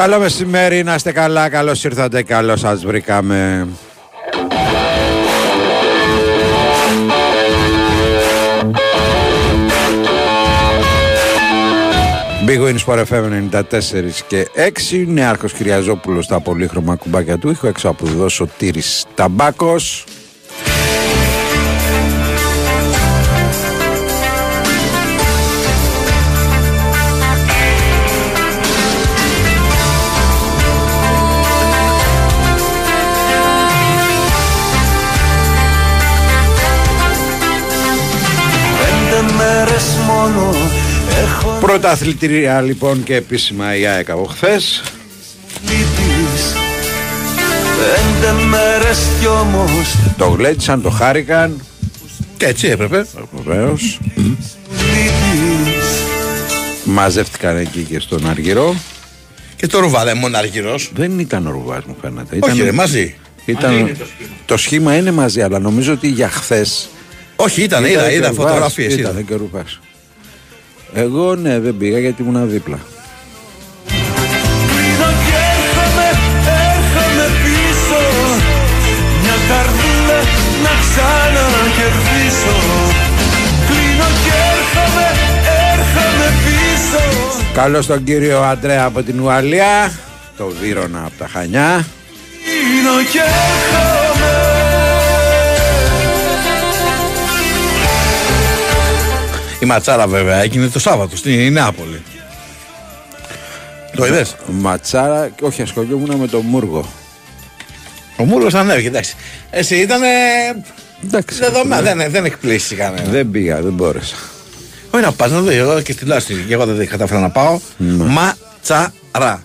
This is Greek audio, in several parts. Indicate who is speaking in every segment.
Speaker 1: Καλό μεσημέρι, να είστε καλά, καλώς ήρθατε, καλώς σας βρήκαμε. Big Win Sport FM 94 και 6 Νεάρχος Κυριαζόπουλος στα πολύχρωμα κουμπάκια του. Ήχου έξω από εδώ Σωτήρης Ταμπάκος
Speaker 2: έχω
Speaker 1: Πρώτα αθλητήρια λοιπόν και επίσημα η ΑΕΚ από χθες
Speaker 2: λύπης Πέντε μέρες κι όμως
Speaker 1: Το γλέτησαν, το χάρηκαν
Speaker 3: Και έτσι έπρεπε.
Speaker 1: Βεβαίως
Speaker 2: λύπης
Speaker 1: Μαζεύτηκαν εκεί και στον Αργυρό
Speaker 3: Και το ρουβάδε μόνο αργυρός.
Speaker 1: Δεν ήταν ο Ρουβάς μου φαίνεται
Speaker 3: Όχι,
Speaker 1: ήταν,
Speaker 3: ρε, μαζί.
Speaker 1: ήταν, το, σχήμα. είναι μαζί αλλά νομίζω ότι για χθες
Speaker 3: Όχι, ήταν,
Speaker 1: ήταν
Speaker 3: είδα,
Speaker 1: και
Speaker 3: είδα
Speaker 1: ο Ρουβάς,
Speaker 3: φωτογραφίε.
Speaker 1: Ήταν και ο Ρουβάς Εγώ ναι δεν πήγα γιατί ήμουν δίπλα.
Speaker 2: Κλείνω και έρχομαι, έρχομαι πίσω. Μια καρδούλα να ξανακερδίσω. Κλείνω και έρχομαι, έρχομαι πίσω.
Speaker 1: Καλώς τον κύριο Αντρέα από την Ουαλία. Το Βύρονα από τα Χανιά
Speaker 3: ματσάρα βέβαια έγινε το Σάββατο στην Νεάπολη. Το είδες;
Speaker 1: Ματσάρα, όχι ασχολιόμουν με τον Μούργο
Speaker 3: Ο Μούργος ανέβηκε, εντάξει. Εσύ ήταν.
Speaker 1: Εντάξει
Speaker 3: Δεδομένα, δεν, δεν εκπλήσει κανένα.
Speaker 1: Δεν πήγα, δεν μπόρεσα
Speaker 3: Όχι να πας να δεις, εγώ και στη Λάστη. Και εγώ δεν κατάφερα να πάω. Ματσάρα.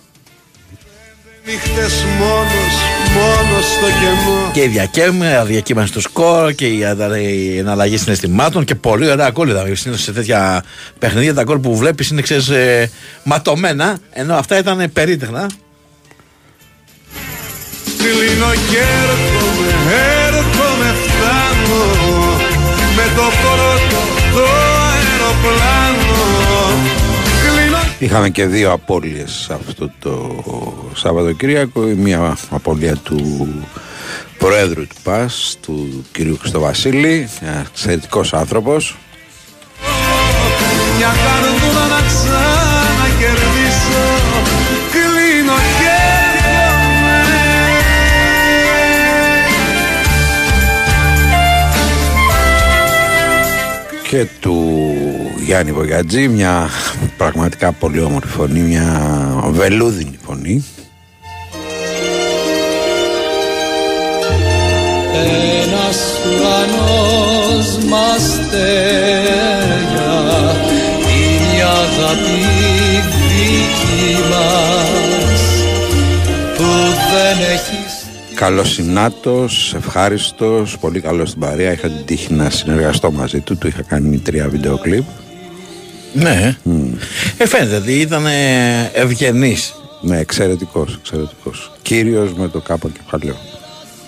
Speaker 2: Νύχτες μόνος, μόνος στο κενό
Speaker 3: Και η διακαίμα, διακύμανση στο σκορ και η, ανα- η εναλλαγή συναισθημάτων και πολύ ωραία γκολ είδαμε. Συνήθως σε τέτοια παιχνίδια τα γκολ που βλέπεις είναι ξέρεις, ε, ματωμένα, ενώ αυτά ήταν περίτεχνα.
Speaker 2: Κλείνω και έρχομαι, έρχομαι, φτάνω Με το πρώτο το αεροπλάνο Κλείνω
Speaker 1: Είχαμε και δύο απώλειες αυτό το Σαββατοκύριακο. Η μία απώλεια του Προέδρου του ΠΑΣ, του κυρίου Χριστοβασίλη, ένας εξαιρετικός άνθρωπος.
Speaker 2: μια καρδούλα να ξανακερδίσω Κλείνω και έρχομαι
Speaker 1: και του Γιάννη Βογιατζή μια πραγματικά πολύ όμορφη φωνή, μια βελούδινη φωνή.
Speaker 4: Ένας ουρανός μαστέρια είναι η αγάπη δική μας που δεν έχεις
Speaker 1: Καλός συνάτος, ευχάριστος, πολύ καλός στην παρέα. Είχα την τύχη να συνεργαστώ μαζί του, του είχα κάνει τρία βίντεο κλιπ.
Speaker 3: Ναι. Ε, φαίνεται ότι ήταν ευγενής.
Speaker 1: Ναι, εξαιρετικός, εξαιρετικός. Κύριος με το κάπα κεφαλαίο.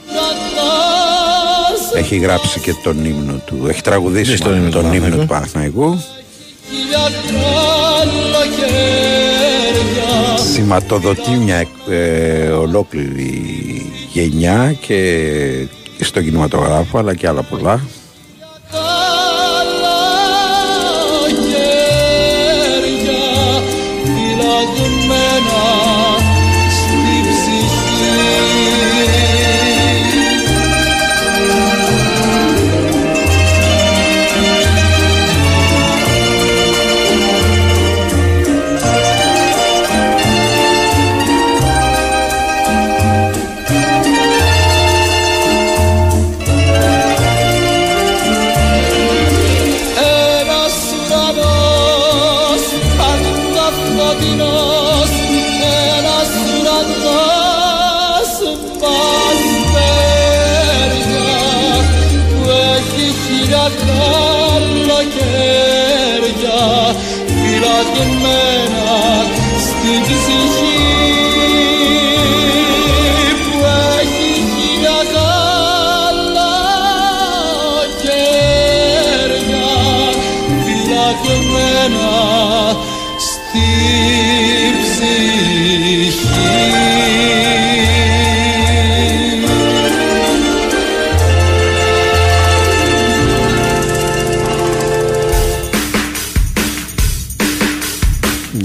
Speaker 4: κρατάς
Speaker 1: Έχει γράψει και τον ύμνο του, έχει τραγουδήσει
Speaker 3: Ναι, στον
Speaker 1: μάλλον
Speaker 3: ύμνο του
Speaker 1: τον ύμνο του
Speaker 3: Παναθηναϊκού.
Speaker 1: Παναθηναϊκού.
Speaker 4: χίλια καλοκαίρια
Speaker 1: Σηματοδοτεί μια εκ- ε, ολόκληρη γενιά και στο κινηματογράφο αλλά και άλλα πολλά.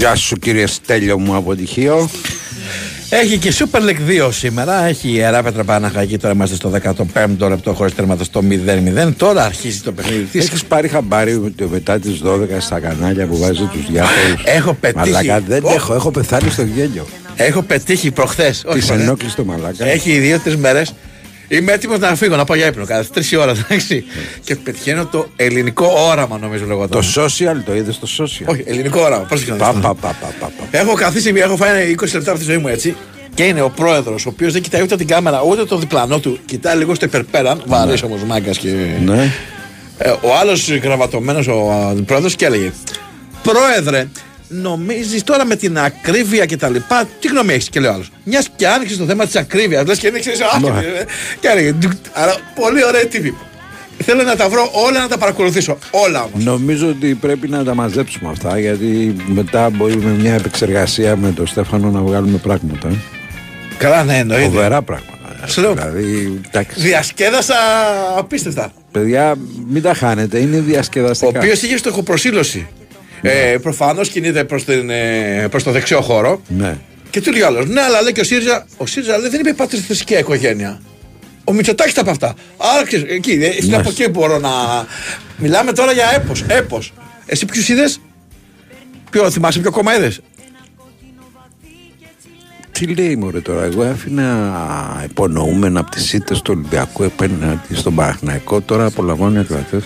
Speaker 1: Γεια σου κύριε Στέλιο μου από τυχείο.
Speaker 3: Έχει και Super League 2 σήμερα. Έχει η Ιερά Πέτρα Παναχαϊκή. Τώρα είμαστε στο 15ο λεπτό χωρίς τέρματος στο 0-0. Τώρα αρχίζει το παιχνίδι τη.
Speaker 1: Έχεις πάρει χαμπάρι ότι μετά τις 12 στα κανάλια που βάζει τους διάφορους;
Speaker 3: Έχω πετύχει.
Speaker 1: Μαλάκα δεν
Speaker 3: Ω.
Speaker 1: έχω, έχω πεθάνει στο γέλιο.
Speaker 3: Έχω πετύχει προχθές.
Speaker 1: Της ενόχλησης το μαλάκα.
Speaker 3: Έχει δύο-τρεις μέρες. Είμαι έτοιμος να φύγω, να πάω για ύπνο. Κάθε τρεις ώρα, εντάξει. Και πετυχαίνω το ελληνικό όραμα, νομίζω λεγόταν.
Speaker 1: Το social το είδες στο social;
Speaker 3: Όχι, ελληνικό όραμα. Πρόσεχε να
Speaker 1: Πα,
Speaker 3: δεις.
Speaker 1: πα, πα, πα, πα, πα.
Speaker 3: Έχω καθίσει, έχω φάει 20 λεπτά από τη ζωή μου έτσι. Και είναι ο πρόεδρος, ο οποίος δεν κοιτάει ούτε την κάμερα ούτε το διπλανό του. Κοιτάει λίγο στο υπερπέραν. Βαρύ όμως μάγκας και.
Speaker 1: Ναι.
Speaker 3: Ε, ο άλλος γραμματωμένος, ο πρόεδρος, και έλεγε: Πρόεδρε, νομίζεις τώρα με την ακρίβεια και τα λοιπά, τι γνώμη έχεις, και λέει ο άλλος. Μιας και άνοιξες το θέμα της ακρίβειας, λες και δεν ξέρεις, άχι.
Speaker 1: Ναι.
Speaker 3: Και έλεγε: «Ντουκ». Άρα, πολύ ωραία τύπη. Θέλω να τα βρω όλα να τα παρακολουθήσω. Όλα όμως.
Speaker 1: Νομίζω ότι πρέπει να τα μαζέψουμε αυτά γιατί μετά μπορεί με μια επεξεργασία με τον Στέφανο να βγάλουμε πράγματα. ε.
Speaker 3: Καλά, ναι, εννοείται.
Speaker 1: Φοβερά πράγματα.
Speaker 3: Σου λέω.
Speaker 1: Δηλαδή, εντάξει,
Speaker 3: Διασκέδασα απίστευτα.
Speaker 1: παιδιά, μην τα χάνετε, είναι
Speaker 3: Ο
Speaker 1: διασκεδαστικά.
Speaker 3: οποίος είχε στοχοπροσήλωση. Ε, Προφανώς κινείται προς προς το δεξιό χώρο.
Speaker 1: Ναι.
Speaker 3: Και του λέει ο άλλος: Ναι, αλλά λέει και ο ΣΥΡΙΖΑ, ο ΣΥΡΙΖΑ λέει, δεν είπε πατριστική οικογένεια. Ο Μητσοτάκης τα είπε αυτά. Άρα ξέρεις, εκεί, ε, στην
Speaker 1: Ναι.
Speaker 3: από εκεί μπορώ να. Μιλάμε τώρα για έπος, έπος. Εσύ ποιους είδες, Ποιο θυμάσαι, ποιο κόμμα είδες;
Speaker 1: Τι λέει μωρέ τώρα, εγώ άφηνα υπονοούμενα από τις ήττες του Ολυμπιακού επέναντι στον Παναθηναϊκό, τώρα απολαμβάνουν οι ακροατές.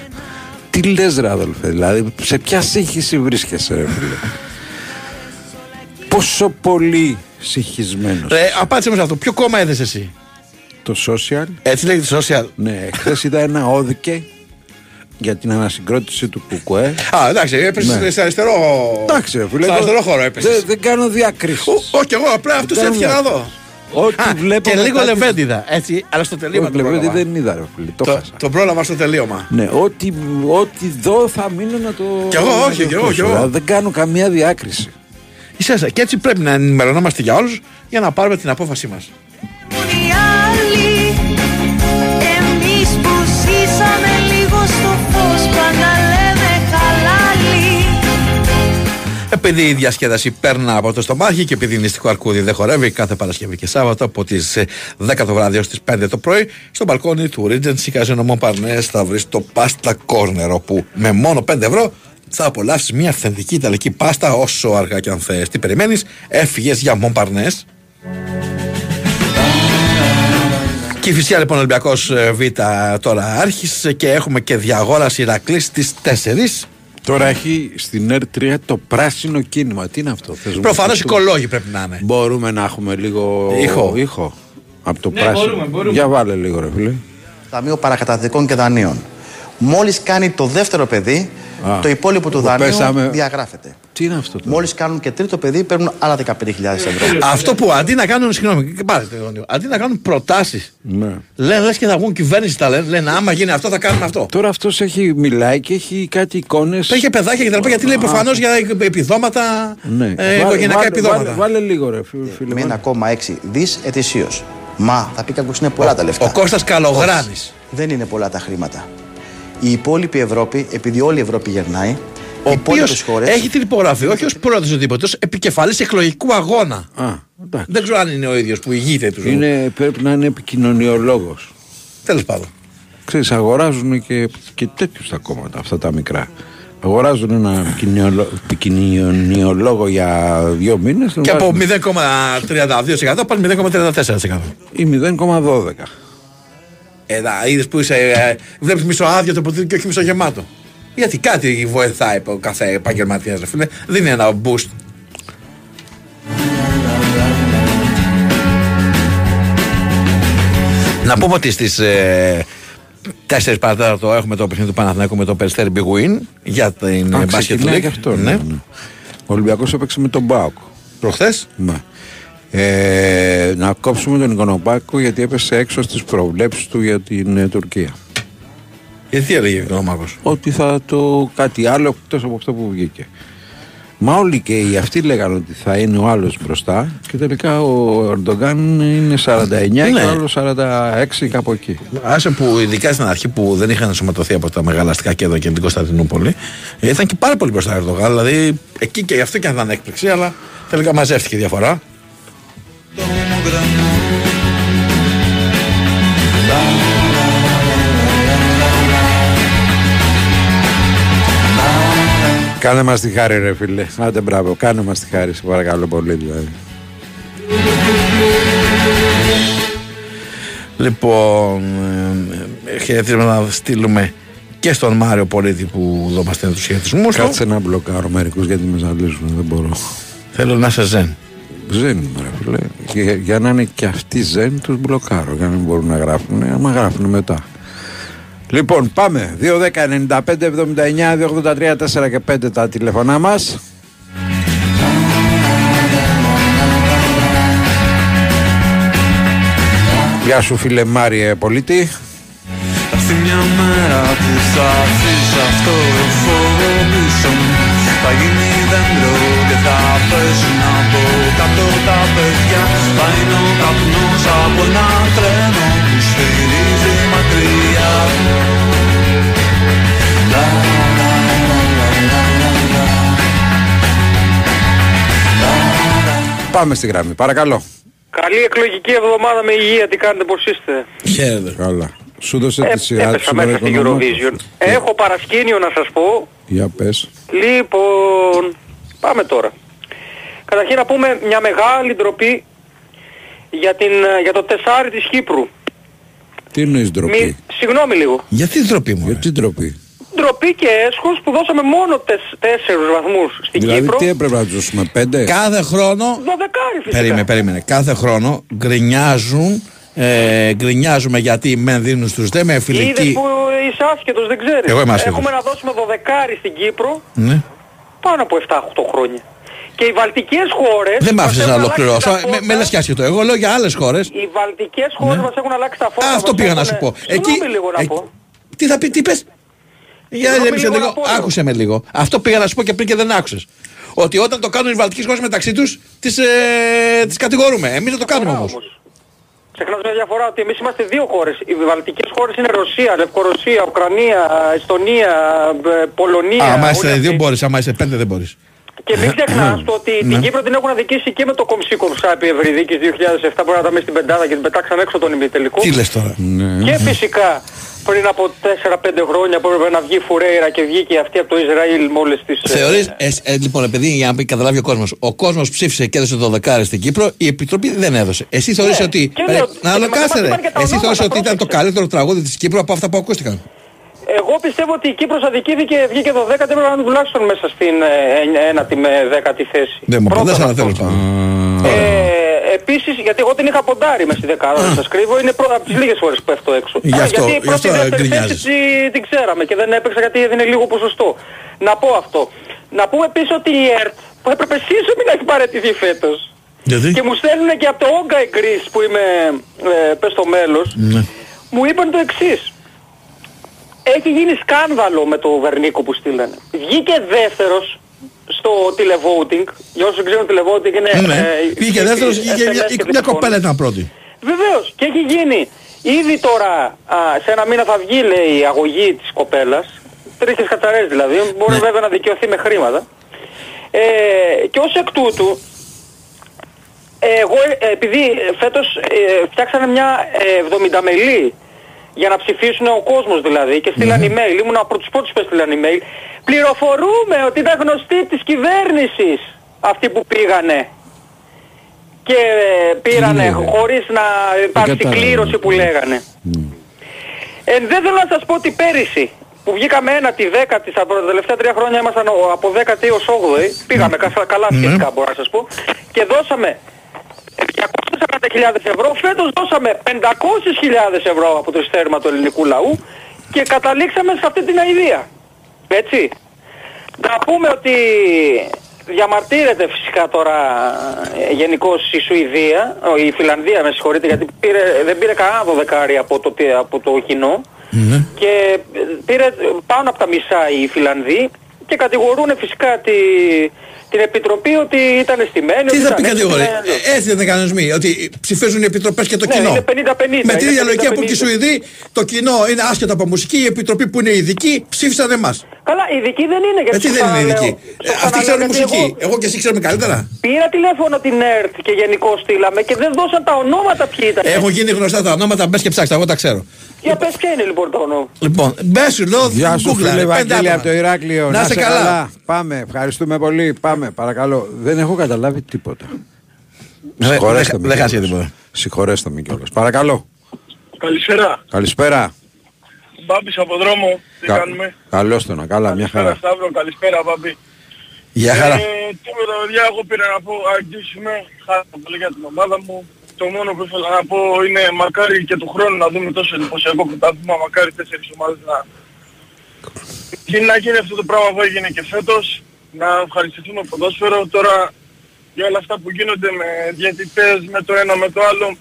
Speaker 1: Τι λες ρε αδελφέ, δηλαδή σε ποια σύγχυση βρίσκεσαι ρε φίλε; Πόσο πολύ συγχυσμένος.
Speaker 3: Ε, απάντησε με αυτό. Ποιο κόμμα είδε εσύ;
Speaker 1: Το social,
Speaker 3: Έτσι λέγεται το social.
Speaker 1: ναι, χθες είδα ένα όδικε για την ανασυγκρότηση του Κουκουέ.
Speaker 3: Α, εντάξει, έπεσε
Speaker 1: Ναι.
Speaker 3: σε αριστερό.
Speaker 1: Εντάξει ρε φίλε,
Speaker 3: Σε
Speaker 1: εγώ
Speaker 3: αριστερό χώρο έπεσε.
Speaker 1: δεν, δεν κάνω διακρίσεις.
Speaker 3: Όχι, εγώ απλά αυτούς
Speaker 1: Δεν
Speaker 3: έτυχε να
Speaker 1: κάνω
Speaker 3: δω.
Speaker 1: Ό,τι
Speaker 3: Α,
Speaker 1: βλέπω
Speaker 3: και λίγο
Speaker 1: μετά τις-
Speaker 3: λεβέντιδα. Έτσι, αλλά στο τελείωμα.
Speaker 1: Όχι,
Speaker 3: το
Speaker 1: Λεβέντη
Speaker 3: πρόλαβα.
Speaker 1: δεν είδα ρε φίλε, το,
Speaker 3: Το,
Speaker 1: χάσα.
Speaker 3: το πρόλαβα στο τελείωμα.
Speaker 1: Ναι, ό,τι, ό,τι δω θα μείνω να το.
Speaker 3: Κι εγώ,
Speaker 1: να
Speaker 3: όχι,
Speaker 1: το
Speaker 3: κι εγώ,
Speaker 1: ακούσω.
Speaker 3: κι εγώ.
Speaker 1: Δηλαδή, Δεν κάνω καμία διάκριση.
Speaker 3: Ίσα και έτσι πρέπει να ενημερωνόμαστε για όλους για να πάρουμε την απόφασή
Speaker 5: μας.
Speaker 3: Επειδή η διασκέδαση περνά από το στομάχι και επειδή η νηστικό αρκούδι δεν χορεύει κάθε Παρασκευή και Σάββατο από τις 10 το βράδυ έως τις 5 το πρωί, στο μπαλκόνι του Regency Casino Montparnasse θα βρεις το Pasta Corner όπου με μόνο 5 ευρώ θα απολαύσεις μια αυθεντική ιταλική πάστα όσο αργά και αν θες. Τι περιμένεις, έφυγες για Montparnasse. Και η φυσικά λοιπόν ο Ολυμπιακός Β τώρα άρχισε και έχουμε και διαγόραση Ηρακλής στις 4.
Speaker 1: Τώρα έχει στην ΕΡ3 το πράσινο κίνημα. Τι είναι αυτό, θες να
Speaker 3: Προφανώς
Speaker 1: μου πεις το-
Speaker 3: οικολόγοι πρέπει να είναι.
Speaker 1: Μπορούμε να έχουμε λίγο
Speaker 3: Ήχο.
Speaker 1: ήχο από το
Speaker 6: Ναι,
Speaker 1: πράσινο.
Speaker 6: μπορούμε, μπορούμε.
Speaker 1: Για βάλε λίγο, ρε φίλε.
Speaker 7: Ταμείο Παρακαταθήκων και Δανείων. Μόλις κάνει το δεύτερο παιδί,
Speaker 1: Α,
Speaker 7: το υπόλοιπο του
Speaker 1: που
Speaker 7: δανείου
Speaker 1: πέσαμε-
Speaker 7: διαγράφεται.
Speaker 1: Τι είναι αυτό τώρα;
Speaker 7: Μόλις κάνουν και τρίτο παιδί, παίρνουν άλλα 15.000 ευρώ.
Speaker 3: Αυτό που αντί να κάνουν, συγγνώμη, και πάρε το Ιόνιο, αντί να κάνουν προτάσεις,
Speaker 1: Ναι.
Speaker 3: λένε λες και θα βγουν κυβέρνηση τα λένε, λένε άμα γίνει αυτό θα κάνουμε αυτό.
Speaker 1: Τώρα αυτός έχει μιλάει και έχει κάτι εικόνες.
Speaker 3: Το είχε παιδάκια και τα λοιπά, γιατί λέει προφανώς για επιδόματα,
Speaker 1: Ναι.
Speaker 3: ε,
Speaker 1: Βάλε-
Speaker 3: οικογενειακά
Speaker 1: βάλε-
Speaker 3: επιδόματα.
Speaker 1: Βάλε, βάλε λίγο, ρε φίλε. φίλε,
Speaker 7: Με
Speaker 1: βάλε.
Speaker 7: 1,6 δις ετησίως. Μα θα πει κάποιος είναι πολλά τα λεφτά.
Speaker 3: Ο Κώστας Καλογράνης.
Speaker 7: Όχι, Δεν είναι πολλά τα χρήματα. Η υπόλοιπη Ευρώπη, επειδή όλη η Ευρώπη γερνάει,
Speaker 3: Ο
Speaker 7: οι
Speaker 3: οποίο
Speaker 7: υπόλοιπες χώρε.
Speaker 3: έχει την υπογραφή όχι ως πρόεδρος οτιδήποτε, ω επικεφαλής εκλογικού αγώνα.
Speaker 1: Α, εντάξει.
Speaker 3: Δεν ξέρω αν είναι ο ίδιος που ηγείται του.
Speaker 1: Είναι, πρέπει να είναι επικοινωνιολόγος.
Speaker 3: Τέλος πάντων.
Speaker 1: Ξέρεις, αγοράζουν και, και τέτοιους τα κόμματα, αυτά τα μικρά. Αγοράζουν ένα επικοινωνιολο- επικοινωνιολόγο για δύο μήνες
Speaker 3: Και από 0,32% πάνε 0,34%.
Speaker 1: ή 0,12.
Speaker 3: Ε, είδες που είσαι. Ε, Βλέπεις μισοάδιο το ποτήρι και όχι μισογεμάτο. Γιατί κάτι βοηθάει ο κάθε επαγγελματίας, ρε φίλε. Δίνει ένα boost. Να πούμε ότι στις ε, 4 παρατέταρτο έχουμε το παιχνίδι του Παναθηναϊκού με το Περιστέρι Big Win για την
Speaker 1: Α,
Speaker 3: ε, Basket
Speaker 1: ξεκινάει
Speaker 3: League.
Speaker 1: και αυτό.
Speaker 3: Ναι.
Speaker 1: Ναι. ναι. Ο Ολυμπιακός έπαιξε με τον Μπάουκ.
Speaker 3: Προχθές;
Speaker 1: Μα. Ε, να κόψουμε τον Οικονοπάκο γιατί έπεσε έξω στις προβλέψεις του για την ε, Τουρκία.
Speaker 3: Γιατί τι έλεγε ο Οικονομάκος;
Speaker 1: Ότι θα το κάτι άλλο εκτός από αυτό που βγήκε. Μα όλοι και οι αυτοί λέγανε ότι θα είναι ο άλλος μπροστά και τελικά ο Ερντογκάν είναι 49 και
Speaker 3: Ναι.
Speaker 1: ο άλλος 46 κάπου εκεί.
Speaker 3: Άσε που ειδικά στην αρχή που δεν είχαν ενσωματωθεί από τα μεγάλα αστικά κέντρα και την Κωνσταντινούπολη, ε, ήταν και πάρα πολύ μπροστά ο Ερντογάν. Δηλαδή εκεί και αυτό και αν ήταν έκπληξη, αλλά τελικά μαζεύτηκε η διαφορά.
Speaker 1: Κάνε μας τη χάρη ρε φίλε. Άντε μπράβο, κάνε μας τη χάρη σε παρακαλώ πολύ δηλαδή.
Speaker 3: Λοιπόν, ε, ε, χαιρετίσματα να στείλουμε και στον Μάριο Πολίτη που εδώ μας στέλνει τους χαιρετισμούς του.
Speaker 1: Κάτσε να μπλοκάρω μερικούς γιατί με ζαλίζουν, δεν μπορώ.
Speaker 3: Θέλω να είσαι ζεν.
Speaker 1: Ζεν είμαι, ρε φίλε. Για, για να είναι και αυτοί ζεν τους μπλοκάρω για να μην μπορούν να γράφουν. Άμα γράφουν μετά. Λοιπόν, πάμε. 2, 10, 95, 79, 2, 83, 4 και 5 τα τηλεφωνά μας. Γεια σου φίλε Μάριε Πολίτη.
Speaker 8: Θα έρθει μια μέρα που θα αφήσεις αυτό το φόβο πίσω μου Θα γίνει δέντρο και θα πέσουν από κάτω τα παιδιά Θα είναι ο καπνός από ένα τρένο που σφυρίζει μακριά Λα, λα, λα, λα, λα, λα, λα.
Speaker 1: Πάμε στη γραμμή, παρακαλώ.
Speaker 6: Καλή εκλογική εβδομάδα με υγεία, τι κάνετε, πώς είστε;
Speaker 3: Χαίρετε.
Speaker 1: Καλά. Σου δώσε
Speaker 6: Ε,
Speaker 1: τη σειρά του
Speaker 6: έπεσα
Speaker 1: σήμερα
Speaker 6: μέσα στην
Speaker 1: Οικονομάκος.
Speaker 6: Eurovision. Έχω παρασκήνιο να σας πω.
Speaker 1: Για πες.
Speaker 6: Λοιπόν, πάμε τώρα. Καταρχήν να πούμε μια μεγάλη ντροπή για, την, ε, για το τεσάρι της Κύπρου.
Speaker 1: Τι εννοείς ντροπή;
Speaker 6: Μη, συγγνώμη λίγο.
Speaker 3: Γιατί ντροπή μου. ρε.
Speaker 1: Γιατί ντροπή;
Speaker 6: Ντροπή και έσχος που δώσαμε μόνο τεσ, τέσσερους βαθμούς στην
Speaker 1: Δηλαδή
Speaker 6: Κύπρο.
Speaker 1: τι έπρεπε να τους δώσουμε, πέντε;
Speaker 3: Κάθε χρόνο.
Speaker 6: Δωδεκάρι φυσικά.
Speaker 3: Περίμενε, περίμενε. Κάθε χρόνο γκρινιάζουν. Ε, γκρινιάζουμε γιατί μεν δίνουν στους δε με
Speaker 6: Είδες
Speaker 3: φιλική.
Speaker 6: που είσαι άσχετος, δεν ξέρεις.
Speaker 3: Εγώ είμαι άσχετος.
Speaker 6: Έχουμε να δώσουμε δωδεκάρι στην Κύπρο
Speaker 3: Ναι.
Speaker 6: πάνω από 7-8 χρόνια. Και οι βαλτικές χώρες...
Speaker 3: Δεν μ'
Speaker 6: μας
Speaker 3: άφησε να
Speaker 6: έχουν αλλάξει
Speaker 3: ολοκληρώσω.
Speaker 6: τα
Speaker 3: Με, με
Speaker 6: φώτα.
Speaker 3: λες και άσχετο. Εγώ λέω για άλλες χώρες.
Speaker 6: Οι βαλτικές χώρες
Speaker 3: Ναι.
Speaker 6: μας έχουν αλλάξει τα φώτα.
Speaker 3: Αυτό
Speaker 6: μας
Speaker 3: πήγα να
Speaker 6: έχουνε-
Speaker 3: σου πω.
Speaker 6: Συγγνώμη λίγο να
Speaker 3: ε,
Speaker 6: πω.
Speaker 3: Τι θα πει, τι πες; Για
Speaker 6: Συγγνώμη
Speaker 3: έμεισε
Speaker 6: λίγο
Speaker 3: λίγο.
Speaker 6: να πω, λίγο.
Speaker 3: Άκουσε με λίγο. Αυτό πήγα να σου πω και πριν και δεν άκουσες. Ότι όταν το κάνουν οι βαλτικές χώρες μεταξύ τους, τις, ε, τις κατηγορούμε. Εμείς δεν το κάνουμε
Speaker 6: Διαφορά
Speaker 3: όμως.
Speaker 6: όμως. Ξεχνάς μια διαφορά ότι εμείς είμαστε δύο χώρες. Οι βαλτικές χώρες είναι Ρωσία, Λευκορωσία, Ουκρανία, Εστονία, ε, Πολωνία.
Speaker 3: Α, άμα
Speaker 6: όλοι
Speaker 3: είστε
Speaker 6: αυτοί.
Speaker 3: δύο μπορείς, άμα είστε πέντε δεν μπορείς.
Speaker 6: Και μην ξεχνάς το ότι
Speaker 3: Ναι.
Speaker 6: την Κύπρο την έχουν αδικήσει και με το κομψή-κομψά επί Ευρυδίκης 2007 που ήταν μέσα στην πεντάδα και την πετάξαν έξω τον ημιτελικό.
Speaker 3: Τι λες τώρα;
Speaker 6: Και φυσικά πριν από 4-5 χρόνια που έπρεπε να βγει Φουρέιρα και βγήκε αυτή από το Ισραήλ με όλες τις... ε,
Speaker 3: Θεωρείς, ε, ε, λοιπόν, επειδή για να καταλάβει ο κόσμος, ο κόσμος ψήφισε και έδωσε το δεκάρι στην Κύπρο, η Επιτροπή δεν έδωσε. Εσύ θεωρείς
Speaker 6: Ναι,
Speaker 3: ότι.
Speaker 6: και
Speaker 3: Ε,
Speaker 6: λέω,
Speaker 3: να άλλο
Speaker 6: και μας
Speaker 3: κάτσε, ρε.
Speaker 6: είπαν και τα
Speaker 3: Εσύ
Speaker 6: ονόματα,
Speaker 3: θεωρείς ότι ήταν το
Speaker 6: πρόσεξε.
Speaker 3: καλύτερο τραγούδι της Κύπρου από αυτά που ακούστηκαν.
Speaker 6: Εγώ πιστεύω ότι η Κύπρος αδικήθηκε, βγήκε το 10 έπρεπε να είναι τουλάχιστον μέσα στην ε, ένατη με δέκατη θέση.
Speaker 3: Δεν μου
Speaker 6: Πρώτον
Speaker 3: απαντάς, αλλά
Speaker 6: αυτό.
Speaker 3: τέλος πάντων.
Speaker 6: Ε, επίσης, γιατί εγώ την είχα ποντάρει μες στη δεκάδα, δεν σας κρύβω, είναι πρώτα από τις λίγες φορές που πέφτω έξω.
Speaker 3: Γι'
Speaker 6: Α,
Speaker 3: αυτό-
Speaker 6: γιατί η
Speaker 3: γι'
Speaker 6: πρώτη
Speaker 3: αυτό
Speaker 6: δεύτερη θέση
Speaker 3: γκρινιάζεις.
Speaker 6: τη- την ξέραμε και δεν έπαιξα γιατί έδινε λίγο ποσοστό. Να πω αυτό. Να πούμε επίσης ότι η ΕΡΤ που έπρεπε σύσσωμη να έχει παραιτηθεί φέτος.
Speaker 3: Γιατί;
Speaker 6: Και μου στέλνουν και από το Όγκα Greece που είμαι, ε, πες το μέλος,
Speaker 3: Ναι.
Speaker 6: μου είπαν το εξής. Έχει γίνει σκάνδαλο με το Βερνίκο που στείλανε. Βγήκε δεύτερος στο τηλεβόουτινγκ. Για όσους δεν ξέρουν τηλεβόουτινγκ είναι...
Speaker 3: Ναι.
Speaker 6: ε,
Speaker 3: Βγήκε
Speaker 6: ε,
Speaker 3: δεύτερος,
Speaker 6: ε,
Speaker 3: βγήκε
Speaker 6: SMS
Speaker 3: μια-
Speaker 6: και
Speaker 3: μια
Speaker 6: τηλεφώνου.
Speaker 3: κοπέλα ήταν πρώτη.
Speaker 6: Βεβαίως. Και έχει γίνει. Ήδη τώρα α, σε ένα μήνα θα βγει λέει η αγωγή της κοπέλας. Τρίχες κατσαρές δηλαδή. Μπορεί
Speaker 3: Ναι.
Speaker 6: βέβαια να δικαιωθεί με χρήματα. Ε, και ως εκ τούτου εγώ ε, επειδή φέτος ε, φτιάξανε μια ε, 70 μελή για να ψηφίσουν ο κόσμος δηλαδή. Και στείλαν email, ήμουν από τους πρώτους που έστειλαν email, πληροφορούμε ότι ήταν γνωστοί της κυβέρνησης αυτοί που πήγανε. Και ε, πήρανε
Speaker 1: λέγανε;
Speaker 6: χωρίς να υπάρξει
Speaker 1: κατάλαβα.
Speaker 6: κλήρωση που λέγανε. Ε, δεν θέλω να σας πω ότι πέρυσι που βγήκαμε ένα τη δέκατη, από τα τελευταία τρία χρόνια ήμασταν ο- από δέκατη έως 8η, πήγαμε κα- καλά σχετικά μπορώ να σας πω, και δώσαμε 240.000 ευρώ, φέτος δώσαμε 500.000 ευρώ από το ειστέρημα του ελληνικού λαού και καταλήξαμε σε αυτή την αηδία. Έτσι. Να πούμε ότι διαμαρτύρεται φυσικά τώρα ε, γενικώς η Σουηδία, ο, η Φιλανδία με συγχωρείτε γιατί πήρε, δεν πήρε κανένα δωδεκάρι από το, τι- από το κοινό
Speaker 3: Ναι.
Speaker 6: και ε, πήρε πάνω από τα μισά οι Φιλανδοί και κατηγορούν φυσικά τη, την Επιτροπή ότι ήταν στημένη.
Speaker 3: Τι
Speaker 6: ότι
Speaker 3: θα πει
Speaker 6: ήταν
Speaker 3: κατηγορία;
Speaker 6: έστειλε.
Speaker 3: Ε, Έτσι δεν είναι κανονισμοί. Ότι ψηφίζουν οι επιτροπές και το
Speaker 6: Ναι,
Speaker 3: κοινό.
Speaker 6: είναι 50-50,
Speaker 3: Με την
Speaker 6: είναι
Speaker 3: ίδια λογική που και οι
Speaker 6: 50-50.
Speaker 3: Σουηδοί, το κοινό είναι άσχετο από μουσική, η επιτροπή που είναι ειδική ψήφισαν εμάς.
Speaker 6: Καλά, ειδική δεν είναι γιατί
Speaker 3: Γιατί
Speaker 6: σου
Speaker 3: δεν είναι
Speaker 6: ξαναλέω-
Speaker 3: ειδική;
Speaker 6: σου
Speaker 3: Ε, Αυτοί
Speaker 6: ξαναλέω
Speaker 3: ξέρουν
Speaker 6: γιατί
Speaker 3: μουσική.
Speaker 6: εγώ
Speaker 3: Εγώ και εσύ ξέρουμε καλύτερα.
Speaker 6: Πήρα τηλέφωνο την ΕΡΤ και γενικώ στείλαμε και δεν δώσαν τα ονόματα ποιοι ήταν.
Speaker 3: Έχουν γίνει γνωστά τα ονόματα, μπες και ψάξτε, εγώ τα ξέρω.
Speaker 6: Για πες ποια είναι λοιπόν το όνομα.
Speaker 3: Λοιπόν, μπες σου λέω,
Speaker 1: Γεια σου
Speaker 3: Google,
Speaker 1: φίλε
Speaker 3: ρε, πέντε
Speaker 1: Βαγγέλη
Speaker 3: άτομα.
Speaker 1: από το Ηράκλειο.
Speaker 3: Να είσαι καλά.
Speaker 1: Πάμε, ευχαριστούμε πολύ. Πάμε, παρακαλώ. Δεν έχω καταλάβει τίποτα.
Speaker 3: Δεν-
Speaker 1: Συγχωρέστε
Speaker 3: δεν-
Speaker 1: με
Speaker 3: δεν
Speaker 1: κιόλας.
Speaker 3: χάσει τίποτα.
Speaker 1: Συγχωρέστε με κιόλας. Παρακαλώ.
Speaker 9: Καλησπέρα.
Speaker 1: Καλησπέρα.
Speaker 9: Μπάμπης από δρόμο. Τι
Speaker 1: Κα-
Speaker 9: κάνουμε;
Speaker 1: Καλώς το να, καλά, μια
Speaker 9: Καλησπέρα
Speaker 1: χαρά.
Speaker 9: Σταύρο, καλησπέρα Μπάμπη.
Speaker 3: Γεια χαρά.
Speaker 9: Ε, τίποτα παιδιά, εγώ πήρα να πω αγγίς είμαι, χάρη πολύ για την ομάδα μου. Το μόνο που ήθελα να πω είναι μακάρι και του χρόνου να δούμε τόσο εντυπωσιακό πρωτάθλημα, μακάρι τέσσερις ομάδες να... Και να γίνει αυτό το πράγμα που έγινε και φέτος, να ευχαριστηθούμε ποδόσφαιρο. Τώρα για όλα αυτά που γίνονται με διαιτητές, με το ένα με το άλλο,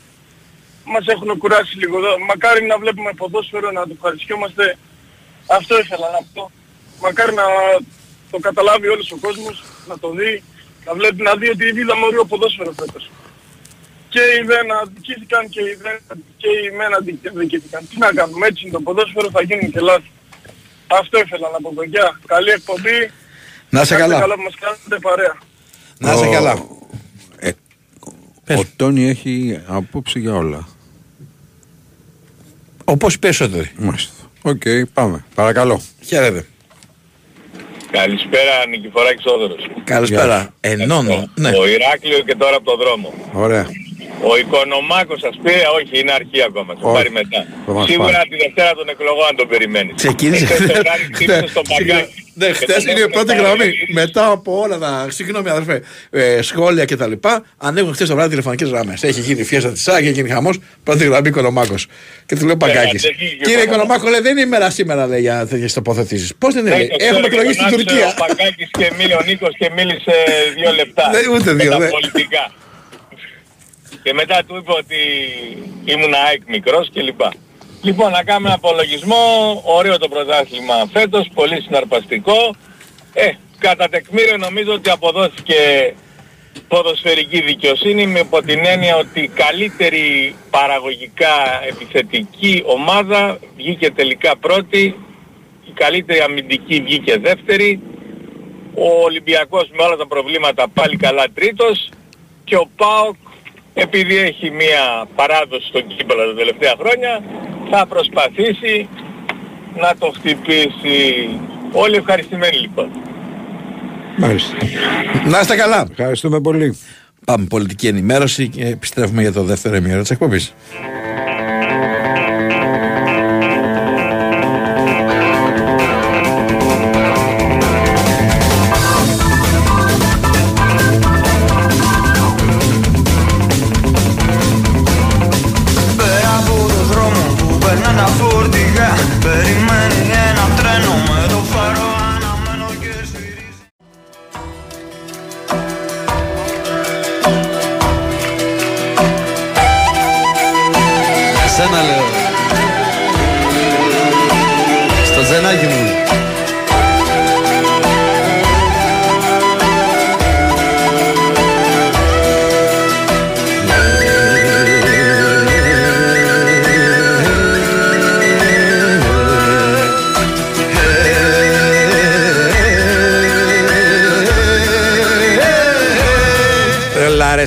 Speaker 9: μας έχουν κουράσει λίγο. Μακάρι να βλέπουμε ποδόσφαιρο, να το ευχαριστιόμαστε. Αυτό ήθελα να πω. Μακάρι να το καταλάβει όλος ο κόσμος, να το δει, να βλέπει, να δει ότι είδαμε ωραίο ποδόσφαιρο φέτος. Και οι δεν αδικήθηκαν και οι δεν και οι μεν αδικήθηκαν. Τι να κάνουμε, έτσι είναι το ποδόσφαιρο, θα γίνουν και λάθη. Αυτό ήθελα να πω, παιδιά. Καλή εκπομπή.
Speaker 3: Να είσαι
Speaker 9: Κάντε
Speaker 3: καλά.
Speaker 9: καλά που μας κάνετε παρέα.
Speaker 3: Να είσαι
Speaker 1: Ο-
Speaker 3: καλά.
Speaker 1: Ε,
Speaker 3: Πες.
Speaker 1: ο Τόνι έχει απόψη για όλα.
Speaker 3: Όπως οι περισσότεροι.
Speaker 1: Μάλιστα. Οκ, πάμε. Παρακαλώ.
Speaker 3: Χαίρετε.
Speaker 10: Καλησπέρα Νικηφοράκης Θόδωρος.
Speaker 3: Καλησπέρα. Ενώνω. Ναι.
Speaker 10: Ο Ηράκλειο και τώρα από το δρόμο.
Speaker 1: Ωραία.
Speaker 10: Ο Οικονομάκος σας πήρε, όχι είναι αρχή ακόμα, θα
Speaker 1: Όχι.
Speaker 10: πάρει μετά.
Speaker 1: Θα μας
Speaker 10: Σίγουρα
Speaker 1: πάρει.
Speaker 10: τη Δευτέρα των εκλογών αν τον περιμένεις.
Speaker 3: Ξεκίνησε.
Speaker 10: Εχθές το βράδυ χτύπησε στο μπαγκάκι.
Speaker 3: Ναι,
Speaker 10: Και
Speaker 3: χθε
Speaker 10: τον
Speaker 3: είναι η
Speaker 10: έχουν
Speaker 3: πρώτη
Speaker 10: πάρει
Speaker 3: γραμμή.
Speaker 10: όλοι.
Speaker 3: Μετά από όλα τα. Συγγνώμη, αδερφέ. Ε, σχόλια κτλ. Ανοίγουν χθε το βράδυ τηλεφωνικές γραμμές. Έχει γίνει η φιέστα της ΣΑΚ, έχει γίνει χαμός. Πρώτη γραμμή Οικονομάκος. Και του λέω Παγκάκης.
Speaker 10: δεν βγήκε ο
Speaker 3: Κύριε
Speaker 10: Παγκάκης.
Speaker 3: Οικονομάκο, λέει δεν είναι ημέρα σήμερα λέει, για τέτοιες τοποθετήσεις. Πώς δεν είναι,
Speaker 10: Ναι,
Speaker 3: λέει.
Speaker 10: το ξέρω,
Speaker 3: Έχουμε εκλογή
Speaker 10: και
Speaker 3: στην
Speaker 10: τον άκουσε
Speaker 3: Τουρκία.
Speaker 10: Ο Παγκάκης και μίλησε ο Νίκος και μίλησε δύο λεπτά.
Speaker 3: Ναι, ούτε δύο,
Speaker 10: Με
Speaker 3: ναι.
Speaker 10: τα πολιτικά. Και μετά του είπε ότι ήμουν ΑΕΚ μικρός κλπ. Λοιπόν, να κάνουμε ένα απολογισμό. Ωραίο το πρωτάθλημα φέτος, πολύ συναρπαστικό. Ε, κατά τεκμήριο νομίζω ότι αποδόθηκε ποδοσφαιρική δικαιοσύνη με υπό την έννοια ότι η καλύτερη παραγωγικά επιθετική ομάδα βγήκε τελικά πρώτη, η καλύτερη αμυντική βγήκε δεύτερη, ο Ολυμπιακός με όλα τα προβλήματα πάλι καλά τρίτος και ο ΠΑΟΚ επειδή έχει μια παράδοση στον κύπελο τα τελευταία χρόνια θα προσπαθήσει να το χτυπήσει. Όλοι ευχαριστημένοι λοιπόν.
Speaker 1: Μάλιστα.
Speaker 3: Να είστε καλά.
Speaker 1: Ευχαριστούμε πολύ.
Speaker 3: Πάμε πολιτική ενημέρωση και επιστρέφουμε για το δεύτερο ημίωρο
Speaker 1: της εκπομπής.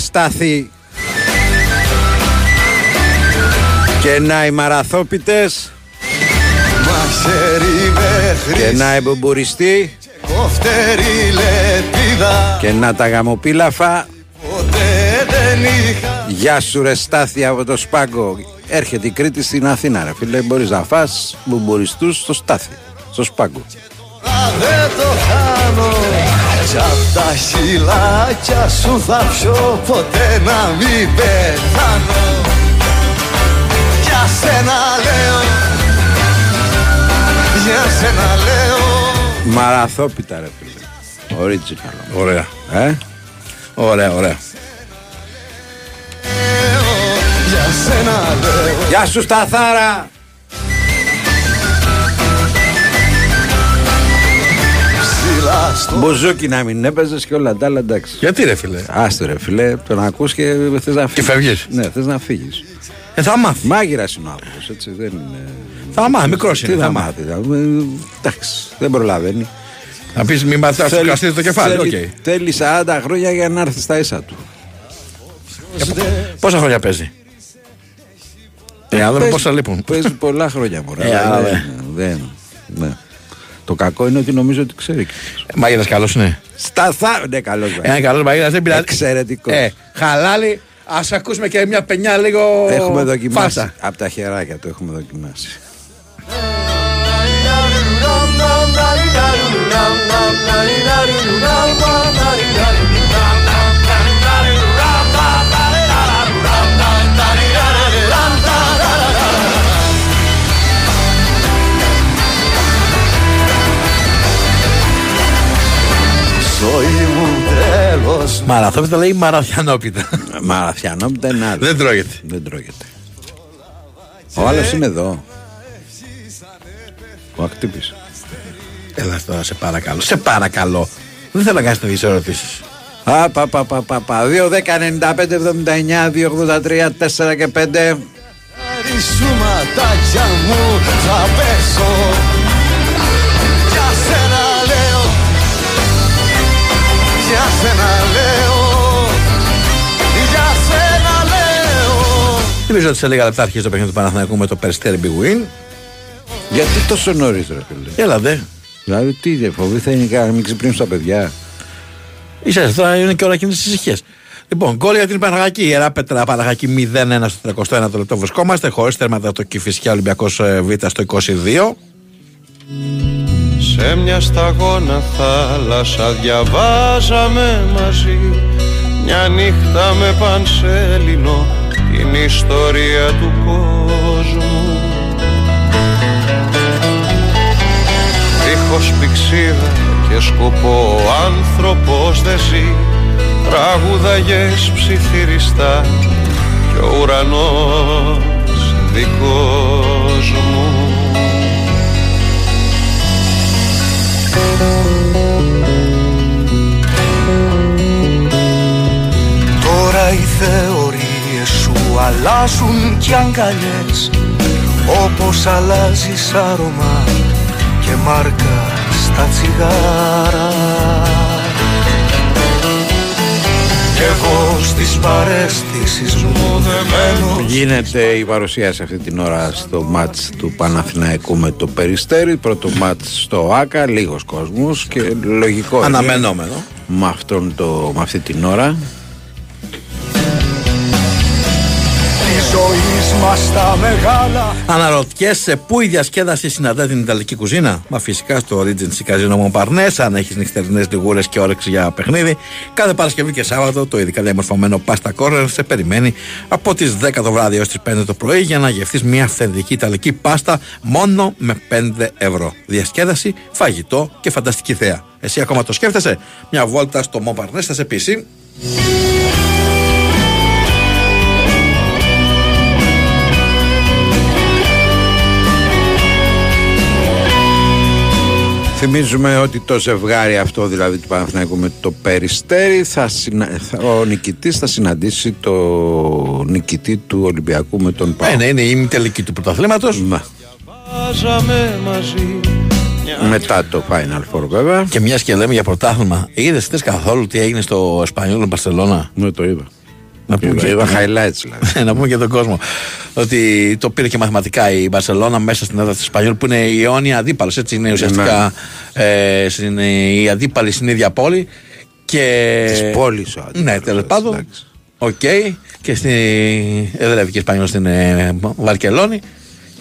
Speaker 1: Στάθη. Και να οι μαραθόπιτες
Speaker 2: Μαχαίρι μέχρι
Speaker 1: και να οι μπουμπουριστοί
Speaker 2: κοφτερή λεπίδα
Speaker 1: και να τα γαμοπίλαφα.
Speaker 2: Ποτέ δεν είχα
Speaker 1: Γεια σου ρε Στάθη από το Σπάγκο. Έρχεται η Κρήτη στην Αθήνα ρε φίλε. Μπορείς να φας μπουμπουριστούς στο Στάθη. Στο Σπάγκο.
Speaker 2: Δεν το χάνω Κι απ' τα χειλάκια σου θα πιω ποτέ να μην πεθάνω Για σένα λέω Για σένα λέω
Speaker 1: Μαραθόπιτα ρε φίλε. Original.
Speaker 3: Ωραία.
Speaker 1: Ε;
Speaker 3: Ωραία, ωραία.
Speaker 2: Για σένα λέω
Speaker 1: Γεια σου Σταθάρα!
Speaker 2: Ψηλά στο
Speaker 1: Μπουζούκι να μην έπαιζες και όλα τα άλλα εντάξει.
Speaker 3: Γιατί ρε φίλε;
Speaker 1: Άστο ρε φιλέ, τον ακούς και θες να φύγεις.
Speaker 3: φεύγεις.
Speaker 1: Ναι, θες να φύγεις.
Speaker 3: Ε, θα μάθεις.
Speaker 1: Μάγειρας είναι ο άνθρωπος, έτσι δεν είναι...
Speaker 3: Θα μάθεις, μικρός
Speaker 1: Τι
Speaker 3: είναι.
Speaker 1: θα
Speaker 3: Θα μάθεις.
Speaker 1: μάθεις, θα- ε, εντάξει, δεν προλαβαίνει.
Speaker 3: Να πεις μην μάθεις να σου καστεί το κεφάλι. Οκ.
Speaker 1: θέλει, θέλει 40 χρόνια για να έρθει στα ίσα του.
Speaker 3: Πόσα χρόνια παίζει; Ε, να δούμε
Speaker 1: Παίζει-
Speaker 3: πόσα λείπουν;
Speaker 1: Παίζει πολλά χρόνια μωρέ.
Speaker 3: Ε,
Speaker 1: αλλά
Speaker 3: άρα,
Speaker 1: δεν, δεν, ναι. Το κακό είναι ότι νομίζω ότι ξέρει.
Speaker 3: Μάγειρα καλό είναι.
Speaker 1: Σταθά, ναι, καλό
Speaker 3: Ένα καλό μαγείρα δεν πειράζει.
Speaker 1: Εξαιρετικό.
Speaker 3: Ε, χαλάλι, α ακούσουμε και μια πενιά λίγο.
Speaker 1: Έχουμε δοκιμάσει.
Speaker 3: Φάστα.
Speaker 1: Από τα χεράκια το έχουμε δοκιμάσει.
Speaker 3: Μαραθόπιτα λέει μαραθιανόπιτα.
Speaker 1: Μαραθιανόπιτα είναι άλλο.
Speaker 3: δεν τρώγεται.
Speaker 1: Δεν τρώγεται. Ο άλλος είναι εδώ. Ο ακτύπης.
Speaker 3: Έλα τώρα, σε παρακαλώ. Σε παρακαλώ. Δεν θέλω να κάνει τέτοιες ερωτήσεις.
Speaker 1: Α, πα, πα, πα, πα, πα. 2, 10, 95, 79, 2, 83, 4 και 5.
Speaker 2: Χαρισούματάκια μου θα πέσω λέω
Speaker 3: Θυμίζω ότι σε λίγα λεπτά αρχίζει το παιχνίδι του Παναθηναϊκού με το Περιστέρι Big Win.
Speaker 1: Γιατί τόσο νωρίς, ρε φίλε.
Speaker 3: Έλα δε.
Speaker 1: Δηλαδή, τι δεν φοβήθηκαν να μην ξυπνήσουν τα παιδιά.
Speaker 3: Είσαι τώρα είναι και ώρα εκείνη τη ησυχία. Λοιπόν, γκολ για την Παναγακή. Η Ιερά Πέτρα Παναγακή 0-1 στο 31 λεπτό βρισκόμαστε. Χωρίς τέρματα το Κυφυσιά Ολυμπιακός Β στο 22.
Speaker 11: Σε μια σταγόνα θάλασσα διαβάζαμε μαζί Μια νύχτα με πανσέλινο την ιστορία του κόσμου. Δίχως πηξίδα και σκοπό ο άνθρωπος δεν ζει. Τραγουδαγες ψιθυριστά και ο ουρανός δικός μου.
Speaker 2: Τώρα οι θεωρίες σου αλλάζουν κι αγκαλιές Όπως αλλάζεις άρωμα και μάρκα στα τσιγάρα Κι εγώ στις παρέστησεις μου δεμένος
Speaker 1: Γίνεται η παρουσίαση αυτή την ώρα στο μάτς του Παναθηναϊκού με το Περιστέρι. Πρώτο μάτς στο ΆΚΑ, λίγος κόσμος και λογικό. είναι
Speaker 3: Αναμενόμενο.
Speaker 1: Με, αυτόν το, με αυτή την ώρα.
Speaker 2: Μας τα μεγάλα
Speaker 3: Αναρωτιέσαι πού η διασκέδαση συναντά την Ιταλική κουζίνα; Μα φυσικά στο Regency Casino Montparnasse, αν έχεις νυχτερινές λιγούρες και όρεξη για παιχνίδι. Κάθε Παρασκευή και Σάββατο το ειδικά διαμορφωμένο Pasta Corner σε περιμένει από τις 10 το βράδυ έως τις 5 το πρωί για να γευτείς μια αυθεντική Ιταλική πάστα μόνο με 5 ευρώ. Διασκέδαση, φαγητό και φανταστική θέα. Εσύ ακόμα το σκέφτεσαι; Μια βόλτα στο Montparnasse θα σε πείσει.
Speaker 1: Θυμίζουμε ότι το ζευγάρι αυτό δηλαδή του Παναθηναϊκού με το Περιστέρι θα συνα... θα- ο νικητής θα συναντήσει το νικητή του Ολυμπιακού με τον Πάο.
Speaker 3: Ε, ναι, είναι η τελική του πρωταθλήματος.
Speaker 1: Μα,
Speaker 11: Βάζαμε μαζί
Speaker 1: μετά το Final Four βέβαια.
Speaker 3: Και μιας και λέμε για πρωτάθλημα, είδες χθε καθόλου τι έγινε στο Εσπανιόλο Μπαρσελόνα;
Speaker 1: Ναι, το είδα.
Speaker 3: Να πούμε,
Speaker 1: Είδα,
Speaker 3: και,
Speaker 1: είδα highlights δηλαδή.
Speaker 3: να πούμε και τον κόσμο. Ότι το πήρε και μαθηματικά η Μπαρσελόνα μέσα στην έδρα της Ισπανιόλ που είναι η αιώνια αντίπαλος. Έτσι είναι ουσιαστικά ε, είναι η αντίπαλη στην ίδια πόλη. Και...
Speaker 1: Της πόλης ο αντίπαλος,
Speaker 3: Ναι, τέλος
Speaker 1: έτσι,
Speaker 3: πάντων.
Speaker 1: εντάξει.
Speaker 3: Οκ. Και στην εδρεύει και η Εσπανιόλ στην ε, Βαρκελόνη.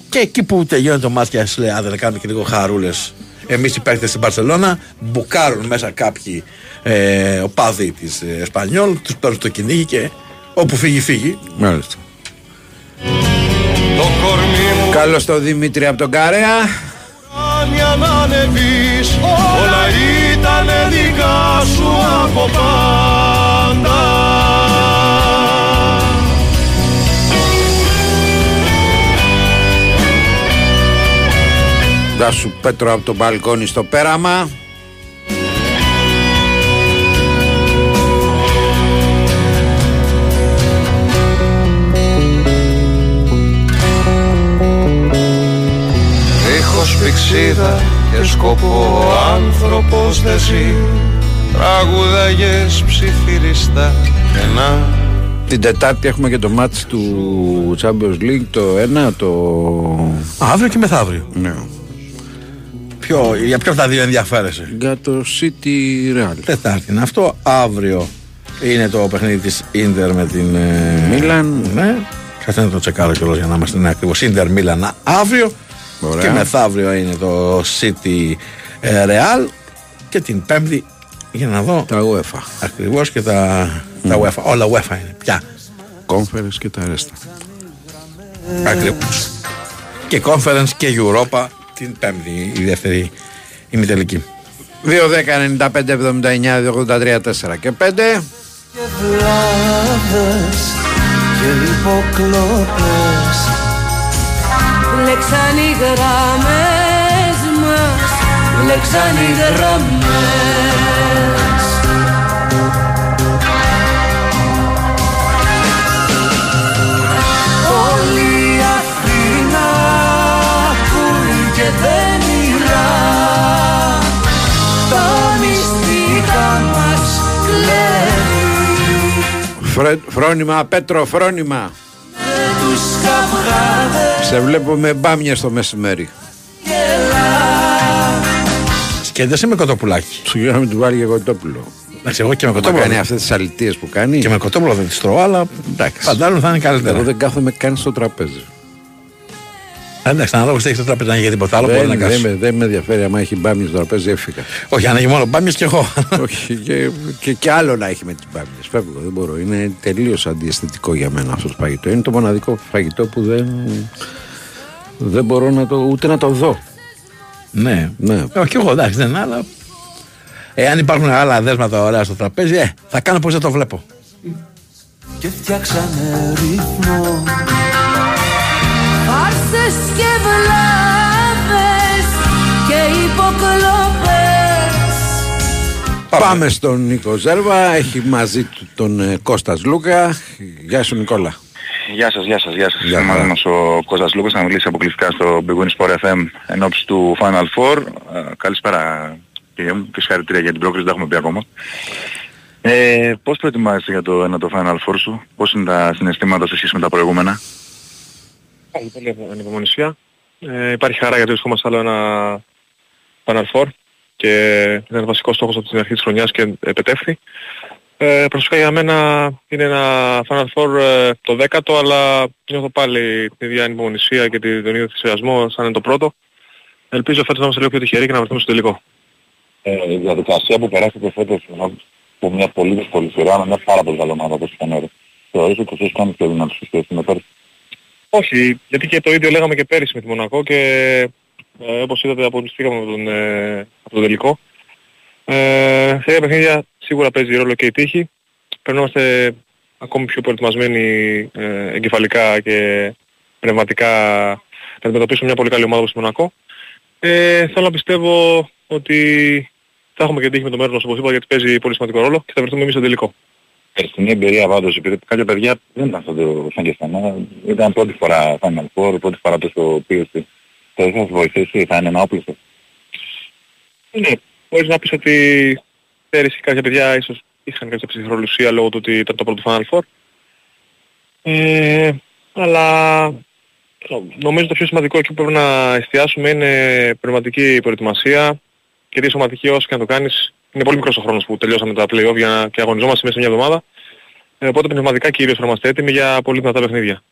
Speaker 3: Και εκεί που τελειώνει το ματς, λέει: Άντε να κάνουμε και λίγο χαρούλες. Εμείς οι παίκτες στην Μπαρσελόνα μπουκάρουν μέσα κάποιοι ε, οπαδοί της ε, Εσπανιόλ, τους παίρνουν στο κυνήγι και όπου φύγει, φύγει.
Speaker 1: Μάλιστα.
Speaker 11: Το κορμί μου
Speaker 1: Καλώς το Δημήτρη από τον Καρέα.
Speaker 11: κάνει να ανεβείς Όλα ήτανε δικά σου από πάντα
Speaker 1: Γεια σου Πέτρο από το μπαλκόνι στο πέραμα
Speaker 11: πηξίδα και σκοπό άνθρωπος δεν ζει Τραγουδαγές ψιθυριστά κενά
Speaker 1: Την Τετάρτη έχουμε και το μάτς του Champions League το ένα το...
Speaker 3: Αύριο και μεθαύριο.
Speaker 1: Ναι.
Speaker 3: Ποιο, για ποιο από τα δύο ενδιαφέρεσαι;
Speaker 1: Για το City Real.
Speaker 3: Τετάρτη είναι αυτό. Αύριο είναι το παιχνίδι της Ίντερ με την ε,
Speaker 1: Μίλαν.
Speaker 3: Ναι. Κάτσε να το τσεκάρω κιόλας για να είμαστε ναι, ακριβώς. Ίντερ Μίλαν αύριο.
Speaker 1: Ωραία.
Speaker 3: Και μεθαύριο είναι το City ε, Real. Και την Πέμπτη για να δω
Speaker 1: Τα UEFA.
Speaker 3: ακριβώς και τα, τα UEFA. Όλα UEFA είναι πια.
Speaker 1: Conference και τα ρέστα.
Speaker 3: Ακριβώς. Και Conference και Europa την Πέμπτη η δεύτερη ημιτελική.
Speaker 1: 2, 10, 95, 79, 83, 4 και 5.
Speaker 12: και βλάβες και υποκλόπες
Speaker 5: Λέξαν οι γραμμές μας. Λέξαν οι γραμμές.
Speaker 12: Όλη η Αθήνα ακούει και δεν μιλά Τα μυστικά μας κλέβει
Speaker 1: Φρε- φρόνημα, Πέτρο, φρόνημα.
Speaker 12: με τους καυγάδες
Speaker 1: Σε βλέπω με μπάμια στο μεσημέρι.
Speaker 3: Σκέφτεσαι με κοτοπουλάκι.
Speaker 1: Σου γύρω να μην του βάλει και κοτόπουλο.
Speaker 3: Εντάξει, εγώ και με
Speaker 1: Μα
Speaker 3: κοτόπουλο.
Speaker 1: κάνει αυτές τις αλητίες που κάνει.
Speaker 3: Και με κοτόπουλο δεν τη τρώω, αλλά
Speaker 1: Εντάξει.
Speaker 3: φαντάζομαι θα είναι καλύτερα.
Speaker 1: Εγώ δεν κάθομαι καν στο τραπέζι.
Speaker 3: Εντάξει, ανάλογα έχει το τραπέζι να έχει για τίποτα άλλο, μπορεί να
Speaker 1: Δεν, δεν,
Speaker 3: κάνει.
Speaker 1: με, δεν με ενδιαφέρει. άμα έχει μπάμια στο τραπέζι, έφυγα.
Speaker 3: Όχι, αν έχει μόνο μπάμιες και εγώ.
Speaker 1: Όχι, και, και, και άλλο να έχει με τις μπάμιες. Φεύγω, δεν μπορώ. Είναι τελείως αντιαισθητικό για μένα αυτό το φαγητό. Είναι το μοναδικό φαγητό που δεν. Δεν μπορώ να το, ούτε να το δω.
Speaker 3: ναι.
Speaker 1: Ναι.
Speaker 3: Όχι, εγώ εντάξει, δεν είναι, αλλά. Εάν υπάρχουν άλλα δέσματα ωραία στο τραπέζι, ε, θα κάνω πώς δεν το βλέπω.
Speaker 12: και φτιάξανε ρυθμό
Speaker 5: Φάρσες και βλάβες και υποκλοπές
Speaker 1: Πάμε στον Νίκο Ζέρβα. Έχει μαζί του τον ε, Κώστας Λούκα. Γεια σου Νικόλα.
Speaker 13: Γεια σας, γεια σας, γεια σας.
Speaker 1: Γεια
Speaker 13: Είμαι
Speaker 1: χαρά.
Speaker 13: μαζί μας ο Κώστας Λούκας, θα μιλήσει αποκλειστικά στο Big Win Sport FM εν ώψη του Final Four. Ε, καλησπέρα κύριε μου και συγχαρητήρια για την πρόκριση, δεν τα έχουμε πει ακόμα. Ε, πώς προετοιμάζεσαι για το ένα το Final Four σου, πώς είναι τα συναισθήματα σε σχέση με τα προηγούμενα;
Speaker 14: Πάλι πολύ ανυπομονησία. Ε, υπάρχει χαρά γιατί βρισκόμαστε άλλο ένα Final Four και ήταν βασικός στόχος από την αρχή της χρονιάς και επετεύχθη. Ε, προσωπικά για μένα είναι ένα Final Four ε, το δέκατο, αλλά νιώθω πάλι την ίδια ανυπομονησία και την- τον ίδιο θυσιασμό σαν είναι το πρώτο. Ελπίζω φέτος να είμαστε λίγο πιο τυχεροί και να βρεθούμε στο τελικό.
Speaker 13: Ε, η διαδικασία που περάσετε φέτος από μια πολύ δύσκολη σειρά με μια πάρα πολύ καλή ομάδα όπως ήταν έρωτα. Θεωρείς ότι εσείς κάνεις πιο δυνατούς σε σχέση με πέρσι.
Speaker 14: Όχι, γιατί και το ίδιο λέγαμε και πέρυσι με τη Μονακό και ε, όπως είδατε αποκλειστήκαμε από τον, ε, από τον τελικό. Ε, σε τέτοια παιχνίδια σίγουρα παίζει ρόλο και η τύχη. Πρέπει να είμαστε ακόμη πιο προετοιμασμένοι ε, εγκεφαλικά και πνευματικά να αντιμετωπίσουμε μια πολύ καλή ομάδα όπως η Μονακό. Ε, θέλω να πιστεύω ότι θα έχουμε και τύχη με το μέρος μας όπως είπα γιατί παίζει πολύ σημαντικό ρόλο και θα βρεθούμε εμείς στο τελικό.
Speaker 13: Περσινή εμπειρία πάντως, επειδή κάποια παιδιά δεν ήταν σαν, το, σαν και εσένα, ήταν πρώτη φορά Final Four, πρώτη φορά τόσο πίεση. Θα ήθελα να σας βοηθήσει, θα είναι ένα όπλο σας.
Speaker 14: Ναι, μπορείς να πεις ότι πέρυσι κάποια παιδιά ίσως είχαν κάποια ψυχρολουσία λόγω του ότι ήταν το πρώτο Final Four. Ε, αλλά νομίζω το πιο σημαντικό εκεί που πρέπει να εστιάσουμε είναι πνευματική προετοιμασία και τη σωματική όσο και να το κάνεις. Είναι πολύ μικρός ο χρόνος που τελειώσαμε τα play-off για να, και αγωνιζόμαστε μέσα σε μια εβδομάδα. Ε, οπότε πνευματικά κυρίως θα είμαστε έτοιμοι για πολύ δυνατά παιχνίδια.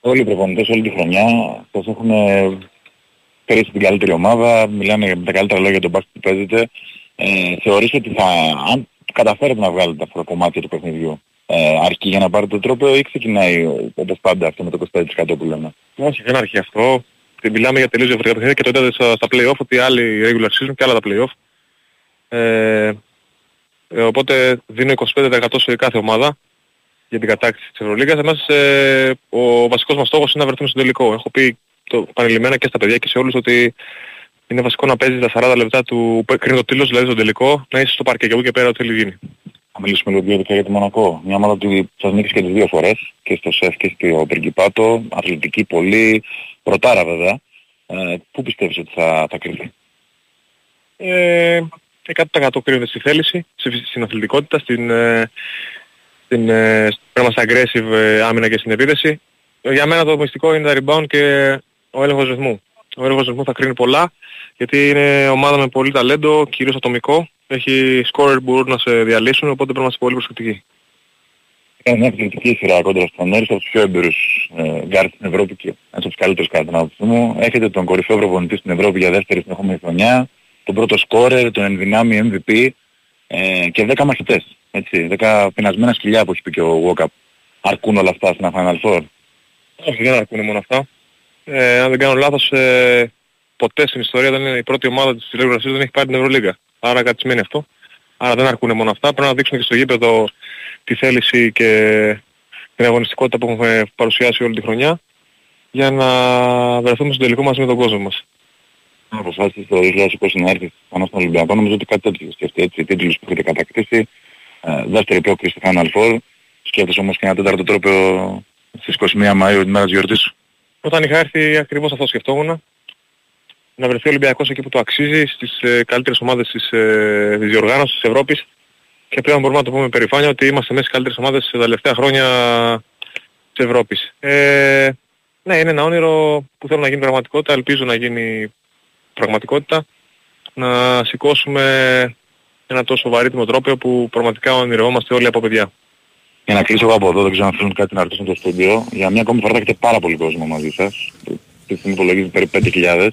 Speaker 13: Όλοι οι προπονητές όλη τη χρονιά σας έχουν περίσει την καλύτερη ομάδα, μιλάνε με τα καλύτερα λόγια για τον μπάσκετ που παίζετε. Ε, θεωρείς ότι θα, αν καταφέρετε να βγάλετε αυτά τα κομμάτια του παιχνιδιού, ε, αρκεί για να πάρετε το τρόπο ή ξεκινάει όπως πάντα αυτό με το 25% που λέμε;
Speaker 14: Όχι, δεν αρχίζει αυτό. Και μιλάμε για τελείως διαφορετικά παιχνίδια και το είδατε στα, στα play-off ότι άλλοι regular season και άλλα τα play-off. Ε, ε, οπότε δίνω 25% σε κάθε ομάδα για την κατάκτηση της Ευρωλίγκας. Εμάς ε, ο βασικός μας στόχος είναι να βρεθούμε στο τελικό. Έχω πει το πανελειμμένα και στα παιδιά και σε όλους ότι είναι βασικό να παίζεις τα 40 λεπτά του κρίνει το τέλος, δηλαδή στο τελικό, να είσαι στο παρκέ και από εκεί και πέρα ό,τι θέλει γίνει.
Speaker 13: Θα μιλήσουμε λίγο για τη Μονακό. Μια ομάδα που σας νίκησε και τις δύο φορές, και στο ΣΕΦ και στο Πριγκιπάτο, αθλητική πολύ, πρωτάρα βέβαια. Ε, πού πιστεύεις ότι θα, θα κρυφθεί.
Speaker 14: Ε, 100% κρίνεται στη θέληση, στη- στην αθλητικότητα, στην, ε, στην ε, πρέπει να είμαστε aggressive ε, άμυνα και στην επίθεση. Για μένα το μυστικό είναι τα ριμπάουντ και ο έλεγχος ρυθμού. Ο έλεγχος ρυθμού θα κρίνει πολλά, γιατί είναι ομάδα με πολύ ταλέντο, κυρίως ατομικό. Έχει σκόρερ που μπορούν να σε διαλύσουν, οπότε πρέπει να είμαστε πολύ προσεκτικοί.
Speaker 13: Είναι μια αθλητική σειρά κόντρα στον Έρης, από τους πιο έμπειρους ε, γκαρντ στην Ευρώπη και ένας από τους καλύτερους κατά την άποψή μου. Έχετε τον κορυφαίο προπονητή στην Ευρώπη για δεύτερη συνεχόμενη χρονιά, τον πρώτο σκόρερ, τον εν δυνάμει MVP ε, και 10 μαχητές. Έτσι, 10 πεινασμένα σκυλιά που έχει πει και ο Walkup. Αρκούν όλα αυτά στην Final Four;
Speaker 14: Όχι, δεν αρκούν μόνο αυτά. Ε, αν δεν κάνω λάθος, ε, ποτέ στην ιστορία δεν είναι η πρώτη ομάδα της τηλεόρασης δεν έχει πάρει την Ευρωλίγα. Άρα κάτι σημαίνει αυτό. Άρα δεν αρκούν μόνο αυτά. Πρέπει να δείξουν και στο γήπεδο τη θέληση και την αγωνιστικότητα που έχουμε παρουσιάσει όλη τη χρονιά για να βρεθούμε στο τελικό μαζί με τον κόσμο μας.
Speaker 13: Αν αποφάσισε το 2020 να έρθει πάνω στον Ολυμπιακό, νομίζω ότι κάτι τέτοιο σκέφτεται έτσι. Τίτλους που έχετε κατακτήσει, ε, δεύτερη πρόκληση στο Final Four, σκέφτεσαι όμως και ένα τέταρτο τρόπο στις 21 Μαΐου την μέρα της γιορτής σου;
Speaker 14: Όταν είχα έρθει ακριβώς αυτό σκεφτόμουν. Να βρεθεί ο Ολυμπιακός εκεί που το αξίζει, στις ε, καλύτερες ομάδες της, ε, της διοργάνωσης της Ευρώπης και πλέον μπορούμε να το πούμε με περηφάνεια ότι είμαστε μέσα στις καλύτερες ομάδες τα τελευταία χρόνια της Ευρώπης. Ε, ναι, είναι ένα όνειρο που θέλω να γίνει πραγματικότητα, ελπίζω να γίνει πραγματικότητα, να σηκώσουμε ένα τόσο βαρύτιμο τρόπο που πραγματικά ονειρευόμαστε όλοι από παιδιά.
Speaker 13: Για να κλείσω εγώ από εδώ, δεν ξέρω αν θέλουν κάτι να ρωτήσουν το στούντιο. Για μια ακόμη φορά θα έχετε πάρα πολύ κόσμο μαζί σας. Τη στιγμή υπολογίζει περίπου 5.000.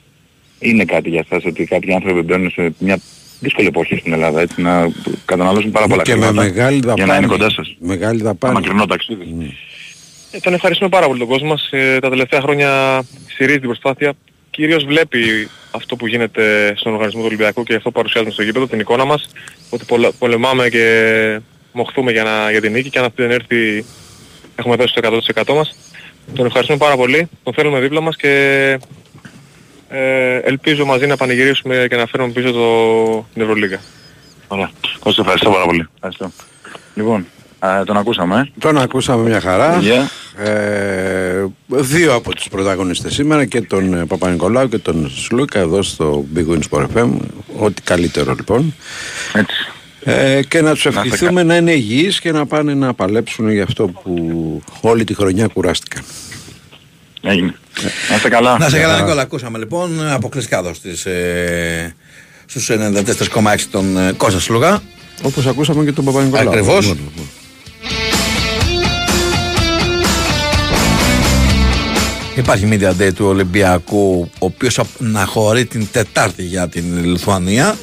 Speaker 13: Είναι κάτι για σας ότι κάποιοι άνθρωποι μπαίνουν σε μια δύσκολη εποχή στην Ελλάδα, έτσι, να καταναλώσουν πάρα πολλά
Speaker 1: Και με
Speaker 13: χρήματα
Speaker 1: μεγάλη
Speaker 13: για να είναι
Speaker 1: δαπάνη.
Speaker 13: κοντά σας.
Speaker 1: Μεγάλη
Speaker 13: Ένα
Speaker 1: δαπάνη.
Speaker 13: μακρινό ταξίδι.
Speaker 14: Ε, τον ευχαριστούμε πάρα πολύ τον κόσμο μας. Ε, τα τελευταία χρόνια στηρίζει την προσπάθεια. Κυρίως βλέπει αυτό που γίνεται στον οργανισμό του Ολυμπιακού και αυτό που παρουσιάζουμε στο γήπεδο, την εικόνα μας. Ότι πολε- πολεμάμε και μοχθούμε για, να, για την νίκη και αν αυτή δεν έρθει έχουμε δώσει το 100% μας. Τον ευχαριστούμε πάρα πολύ. Τον θέλουμε δίπλα μας και ε, ελπίζω μαζί να πανηγυρίσουμε και να φέρουμε πίσω το, την Ευρωλίγα.
Speaker 13: Ωραία. Κώστα, ευχαριστώ πάρα πολύ. Ευχαριστώ. Λοιπόν, α, τον ακούσαμε. ε.
Speaker 1: Τον ακούσαμε μια χαρά.
Speaker 13: Γεια.
Speaker 1: Ε, δύο από τους πρωταγωνιστές σήμερα και τον ε, Παπα-Νικολάου και τον Σλούκα εδώ στο Big Win Sport FM. Ό,τι καλύτερο λοιπόν.
Speaker 13: Έτσι.
Speaker 1: Ε, και να τους
Speaker 13: είστε
Speaker 1: ευχηθούμε να είναι υγιείς και να πάνε να παλέψουν για αυτό που όλη τη χρονιά κουράστηκαν.
Speaker 13: Έγινε. Να είστε καλά.
Speaker 3: Να σε καλά, Νικόλα. Ακούσαμε λοιπόν αποκλειστικά εδώ στις, ε, στους 94,6 τον ε, Κώστα Σλούγα.
Speaker 1: Όπως ακούσαμε και τον Παπα-Νικολάου.
Speaker 3: Ακριβώς. Υπάρχει media day του Ολυμπιακού, ο οποίος αναχωρεί την Τετάρτη για την Λιθουανία.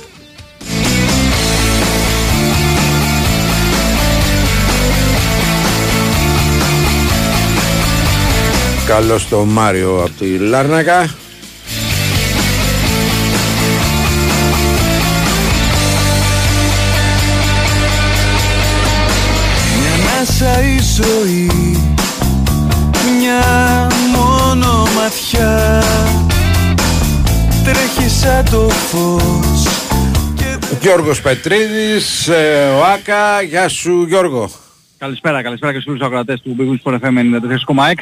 Speaker 1: Καλώς το Μάριο από τη Λάρνακα.
Speaker 2: Είναι μέσα η ζωή μόνο ματιά Τρέχει σαν το φως
Speaker 1: Γιώργος Πετρίδης, ε, ο Άκα. Γεια σου Γιώργο.
Speaker 15: Καλησπέρα, καλησπέρα και στους φίλους ακροατές του Big Win Sport FM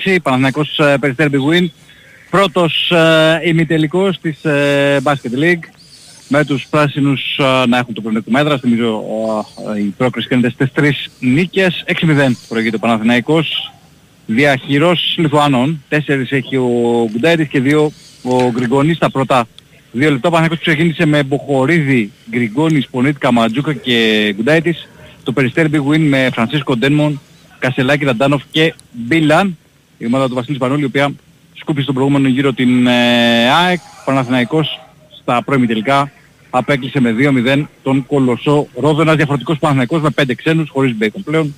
Speaker 15: 94,6. Παναθηναϊκός ε, Περιστέρι Big Win. Πρώτος ε, ημιτελικός της ε, Basket League. Με τους πράσινους ε, να έχουν το πλεονέκτημα έδρας. Θυμίζω ε, η πρόκριση γίνεται στις τρεις νίκες. 6-0 προηγείται ο Παναθηναϊκός. Διαχειρός Λιθουανών. Τέσσερις έχει ο Γκουντάιτης και δύο ο Γκριγκονής στα πρώτα. Δύο λεπτά ο Παναθηναϊκός που ξεκίνησε με Μποχορίδη, Γκριγκόνης, Πονίτη, Καματζούκα και Γκουντάιτης. Το Περιστέρι Big Win με Φρανσίσκο Ντένμον, Κασελάκη, Δαντάνοφ και Μπίλαν. Η ομάδα του Βασίλης Πανούλη, η οποία σκούπισε στον προηγούμενο γύρο την ε, ΑΕΚ. Παναθηναϊκός στα προημιτελικά απέκλεισε με 2-0 τον Κολοσσό Ρόδο. Ένας διαφορετικός Παναθηναϊκός με 5 ξένους, χωρίς Μπέικον πλέον.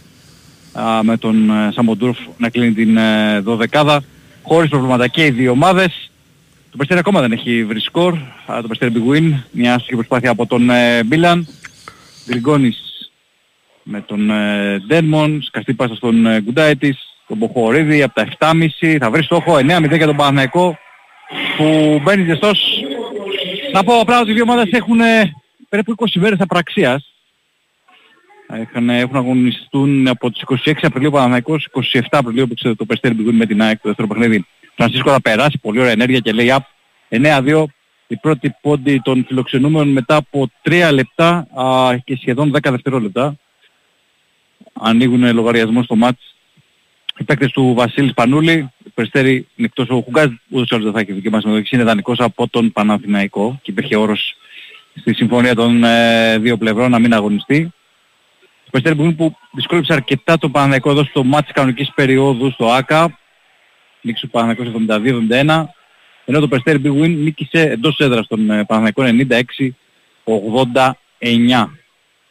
Speaker 15: Α, με τον ε, Σαμοντούροφ να κλείνει την ε, δωδεκάδα. Χωρίς προβλήματα και οι δύο ομάδες. Το Περιστέρι ακόμα δεν έχει βρει σκορ. Α, Το Περιστέρι bwin, μια άσχημη προσπάθεια από τον ε, Μπίλαν. Γκριγκόνης με τον ε, Ντέρμον, σκαστή πάσα στον ε, Γκουντάιτης, τον Μποχωρίδη από τα 7,5, θα βρει στόχο 9-0 για τον Παναθηναϊκό που μπαίνει ζεστός. Να πω απλά ότι οι δύο ομάδες έχουν ε, περίπου 20 μέρες απραξίας. Έχουν, έχουν αγωνιστούν από τις 26 Απριλίου Παναθηναϊκός, 27 Απριλίου που ξέρετε το Περιστέρι Μπιγούνι με την ΑΕΚ το δεύτερο παιχνίδι. Φρανσίσκο θα περάσει πολύ ωραία ενέργεια και λέει απ 9-2 η πρώτη πόντη των φιλοξενούμενων μετά από 3 λεπτά α, και σχεδόν 10 δευτερόλεπτα. Ανοίγουν λογαριασμό στο μάτς οι παίκτες του Βασίλης Πανούλη, ο Περιστέρη είναι εκτός ο Χουγκάς, ούτως ή άλλως δεν θα έχει δική μας συμμετοχή, είναι δανεικός από τον Παναθηναϊκό και υπήρχε όρος στη συμφωνία των ε, δύο πλευρών να μην αγωνιστεί. Ο Περιστέρη που δυσκόλυψε αρκετά τον Παναθηναϊκό εδώ στο μάτς της κανονικής περίοδου στο ΆΚΑ, νίκησε ο Παναθηναϊκός 72-71, ενώ το Περιστέρη Big Win νίκησε εντός έδρας τον ε, Παναθηναϊκό 96-89.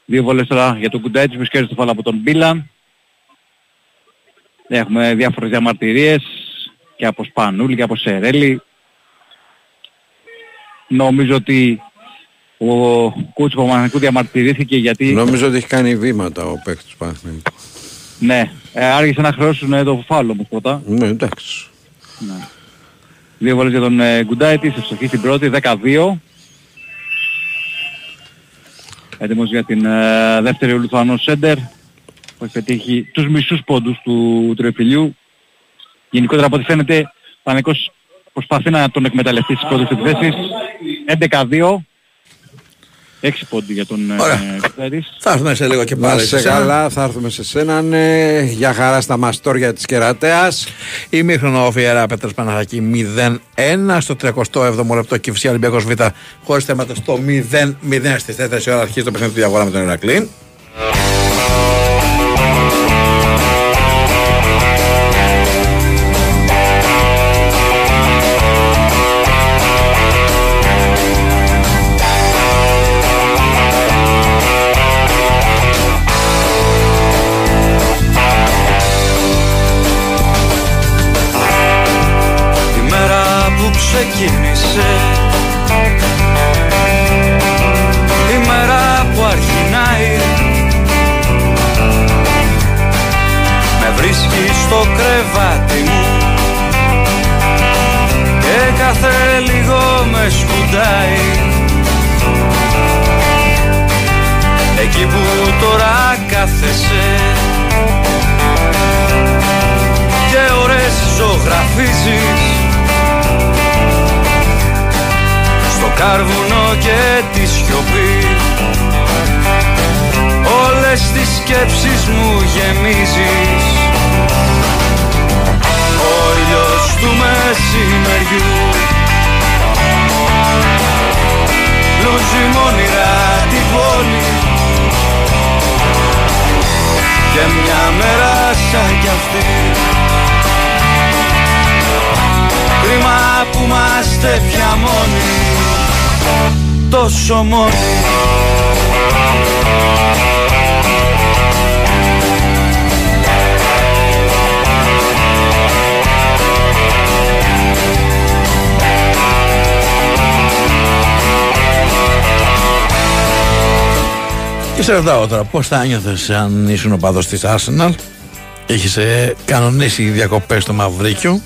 Speaker 15: Δύο βολές τώρα για τον Κουντάιτς που σκέφτεται το φάλα από τον Μπίλαν. Έχουμε διάφορες διαμαρτυρίες και από Σπανούλη και από Σερέλη. Νομίζω ότι ο κούτσος του Παναθηναϊκού διαμαρτυρήθηκε γιατί...
Speaker 1: Νομίζω ότι έχει κάνει βήματα ο παίκτης του Παναθηναϊκού.
Speaker 15: Ναι, ε, άργησε να χρεώσουν ε, το φάουλο όμως πρώτα.
Speaker 1: Ναι, εντάξει.
Speaker 15: Ναι. Δύο βόλες για τον ε, Γκουντάιτη, σε στοχή στην πρώτη, 12. Έτοιμος για την ε, δεύτερη ο Λουθανός Σέντερ που έχει πετύχει τους μισούς πόντους του τριοφυλιού. Γενικότερα από ό,τι φαίνεται ο Πανεκός προσπαθεί να τον εκμεταλλευτεί στις πρώτες επιθέσεις. 11-2. 6 πόντι για τον ε,
Speaker 3: Θα έρθουμε σε λίγο και
Speaker 1: Να
Speaker 3: πάλι.
Speaker 1: σε
Speaker 3: σε σένα.
Speaker 1: καλά, θα έρθουμε σε σένα. Ναι. Για χαρά στα μαστόρια της Κερατέας.
Speaker 3: Ημίχρονο ο Φιέρα Πέτρας Παναχακή 0-1 στο 37ο λεπτό και φυσικά Ολυμπιακός Β χωρίς θέματα στο 0-0 στις 4 ώρα αρχίζει το παιχνίδι του διαγώνα με τον Ηρακλή.
Speaker 2: Τόσο μόνοι
Speaker 3: Και σε ρωτάω τώρα πώς θα ένιωθες αν ήσουν ο παδός της Arsenal Έχεις ε, κανονίσει διακοπές στο Μαυρίκιο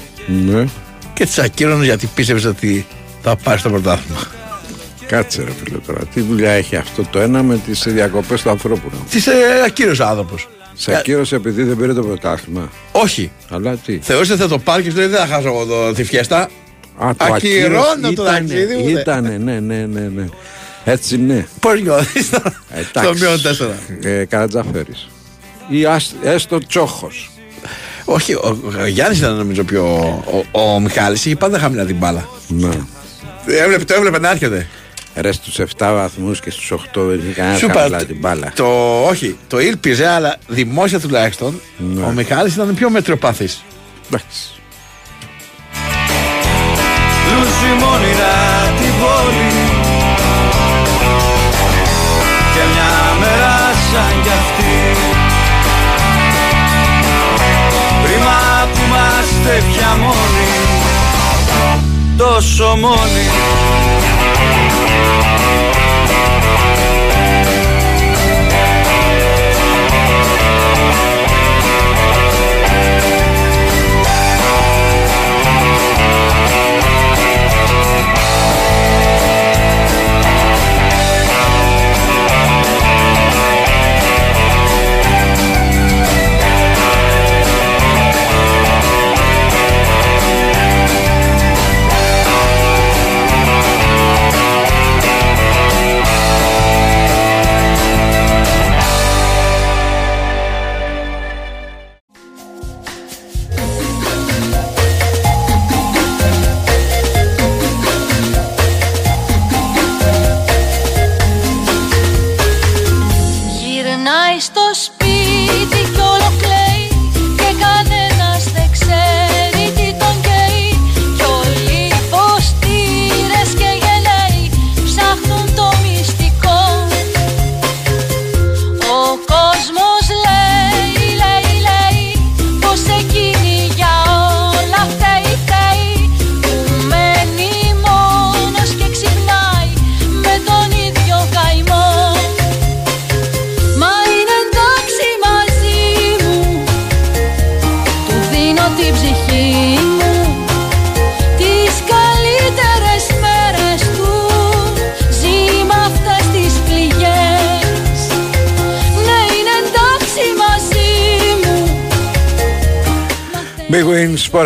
Speaker 1: Ναι.
Speaker 3: και τις ακύρωνες γιατί πίστευες ότι θα πάρεις το πρωτάθλημα.
Speaker 1: Κάτσε ρε φίλε τώρα. Τι δουλειά έχει αυτό το ένα με τις διακοπές του ανθρώπου. ρε.
Speaker 3: Τις ε, ακύρωσε ο άνθρωπος.
Speaker 1: Σε ακύρωσε επειδή δεν πήρε το πρωτάθλημα.
Speaker 3: Όχι.
Speaker 1: Αλλά τι;
Speaker 3: Θεώρησε θα το πάρει και σου λέει δεν θα χάσω εγώ το, τη φιέστα.
Speaker 1: Α, το
Speaker 3: Ακυρώνω
Speaker 1: ακύρωσε.
Speaker 3: το
Speaker 1: Ήτανε,
Speaker 3: ταξίδι μου.
Speaker 1: Ήτανε, ναι, ναι, ναι, ναι. Έτσι ναι.
Speaker 3: Πώς νιώθεις τώρα; Στο
Speaker 1: Εντάξει.
Speaker 3: μείον τέσσερα.
Speaker 1: Ε, Καρατζαφέρης. Ή ας- έστω τσόχος.
Speaker 3: Όχι, ο, ο Γιάννης ήταν νομίζω πιο... Ο, ο Μιχάλης είχε πάντα χαμηλά την μπάλα.
Speaker 1: Ναι.
Speaker 3: Έβλεπε, το έβλεπε να έρχεται.
Speaker 1: Ρε στους 7 βαθμούς και στους 8 δεν είχε κανένα
Speaker 3: Σου είπα,
Speaker 1: χαμηλά
Speaker 3: το-
Speaker 1: την μπάλα.
Speaker 3: Το, όχι, το ήλπιζε, αλλά δημόσια τουλάχιστον
Speaker 1: Ναι.
Speaker 3: ο Μιχάλης ήταν πιο μετριοπαθής.
Speaker 1: Εντάξει.
Speaker 2: Λούζει μόνιρα την πόλη Και μια μέρα σαν κι αυτή Κρίμα που είμαστε πια μόνοι Τόσο μόνοι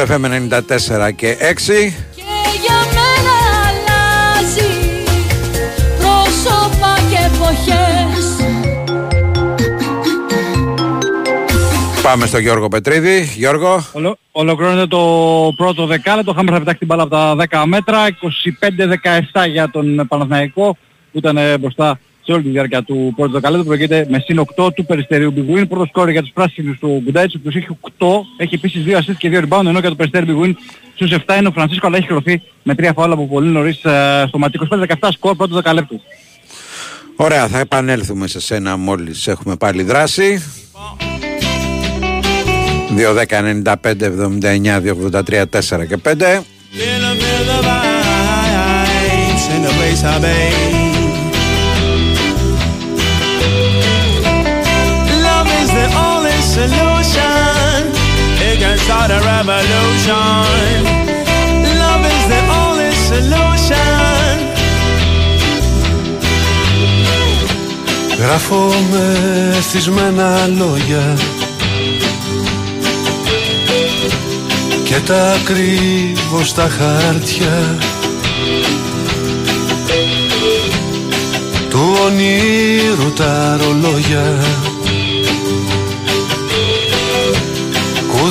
Speaker 1: FM 94 και 6.
Speaker 5: Και για μένα αλλάζει Πρόσωπα και εποχές
Speaker 1: Πάμε στο Γιώργο Πετρίδη. Γιώργο.
Speaker 15: Ολο, ολοκληρώνεται το πρώτο δεκάλεπτο. Χάμε θα πετάξει την μπάλα από τα 10 μέτρα. 25-17 για τον Παναθηναϊκό που ήταν ε, μπροστά σε όλη τη διάρκεια του πρώτου δεκαλέπτου. Προηγείται με συν 8 του Περιστερίου Big Win. Πρώτο σκόρ για τους πράσινους του Γκουντάιτς, ο οποίος έχει 8. Έχει επίσης 2 assists και 2 rebound, ενώ για το Περιστέρι Big Win στους 7 είναι ο Φρανσίσκο, αλλά έχει κληρωθεί με 3 φάουλα από πολύ νωρίς ε, στο μάτι. 25-17 σκορ πρώτο δεκαλέπτου.
Speaker 1: Ωραία, θα επανέλθουμε σε σένα μόλις έχουμε πάλι δράση. 2, 10, 95, 79, 2, 83, 4 και 5.
Speaker 12: Start a revolution. Love is the only solution.
Speaker 16: Γράφω με εθισμένα λόγια και τα κρύβω στα χάρτια του ονείρου τα ρολόγια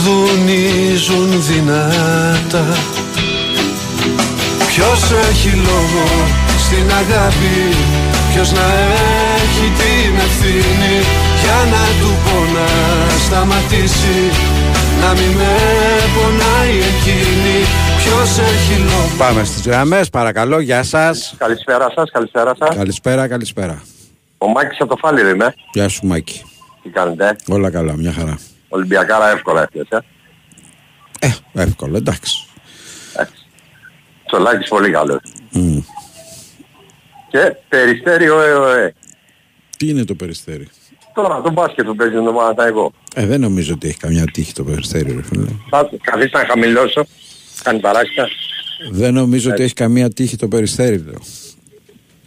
Speaker 16: κουδουνίζουν δυνατά Ποιος έχει λόγο στην αγάπη Ποιος να έχει την ευθύνη Για να του πω να σταματήσει Να μην με πονάει εκείνη Ποιος έχει λόγο
Speaker 1: Πάμε στις γραμμές, παρακαλώ, γεια σας.
Speaker 17: Καλησπέρα σας, καλησπέρα σας.
Speaker 1: Καλησπέρα, καλησπέρα.
Speaker 17: Ο Μάκης από το Φάλιρο είμαι.
Speaker 1: Γεια σου Μάκη.
Speaker 17: Τι κάνετε;
Speaker 1: Όλα καλά, μια χαρά.
Speaker 17: Ολυμπιακάρα εύκολα έφτιαξε.
Speaker 1: Ε, εύκολο, εντάξει.
Speaker 17: Τσολάκης πολύ καλός.
Speaker 1: Μμ.
Speaker 17: Και περιστέρι ο ΕΟΕ.
Speaker 1: Τι είναι το περιστέρι;
Speaker 17: Τώρα τον μπάσκετ που παίζει τον Παναθηναϊκό.
Speaker 1: Ε, δεν νομίζω ότι έχει καμιά τύχη το περιστέρι, ρε φίλε.
Speaker 17: Θα καθίστε να χαμηλώσω. Κάνει παράσιτα.
Speaker 1: Δεν νομίζω ότι έχει καμία τύχη το περιστέρι, λέω.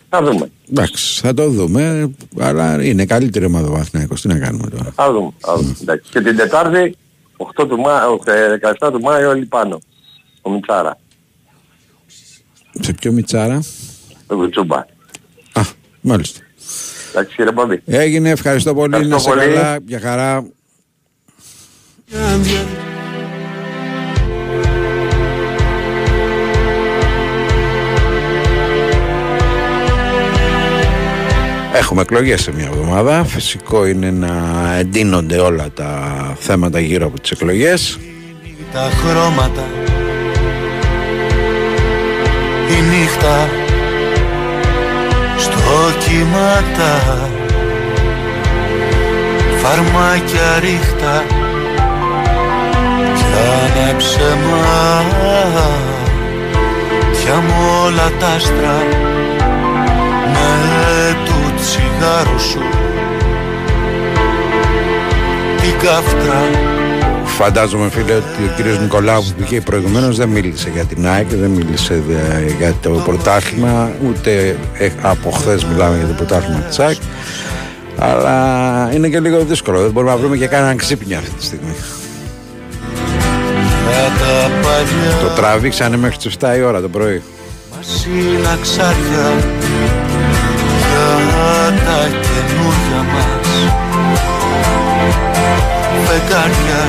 Speaker 17: Θα δούμε.
Speaker 1: Εντάξει, θα το δούμε, αλλά είναι καλύτερη ομάδα ο Παναθηναϊκός. Τι να κάνουμε τώρα;
Speaker 17: Θα δούμε. Θα δούμε. Εντάξει. Και την Τετάρτη 8 του Μάη, ε, 17 του Μάη όλοι πάνω. Ο Μιτσάρα.
Speaker 1: Σε ποιο μιτσάρα;
Speaker 17: Το Κουτσούμπα.
Speaker 1: Μάλιστα.
Speaker 17: Εντάξει κύριε Παμπή.
Speaker 1: Έγινε, ευχαριστώ πολύ.
Speaker 17: Ευχαριστώ
Speaker 1: να σε
Speaker 17: πολύ.
Speaker 1: καλά. Για χαρά. Έχουμε εκλογές σε μια εβδομάδα. Φυσικό είναι να εντείνονται όλα τα θέματα γύρω από τις εκλογές.
Speaker 16: τα χρώματα. Η νύχτα. Στο κύματα. Φαρμάκια ρίχτα. Κι άναψε μάτια μου όλα τα άστρα. Με του τσιγάρου σου την καύτρα
Speaker 1: Φαντάζομαι φίλε ότι ο κύριος Νικολάου που πήγε προηγουμένως δεν μίλησε για την ΑΕΚ, δεν μίλησε δε- για το πρωτάθλημα, ούτε ε, από χθες μιλάμε για το πρωτάθλημα της ΑΕΚ. Αλλά είναι και λίγο δύσκολο, δεν μπορούμε να βρούμε και κανέναν ξύπνιο αυτή τη στιγμή.
Speaker 16: για τα παλιά
Speaker 1: Το τραβήξανε μέχρι τις 7 η ώρα το πρωί.
Speaker 16: Μασίνα ξάρια για τα καινούργια μας. Φεγγάρια.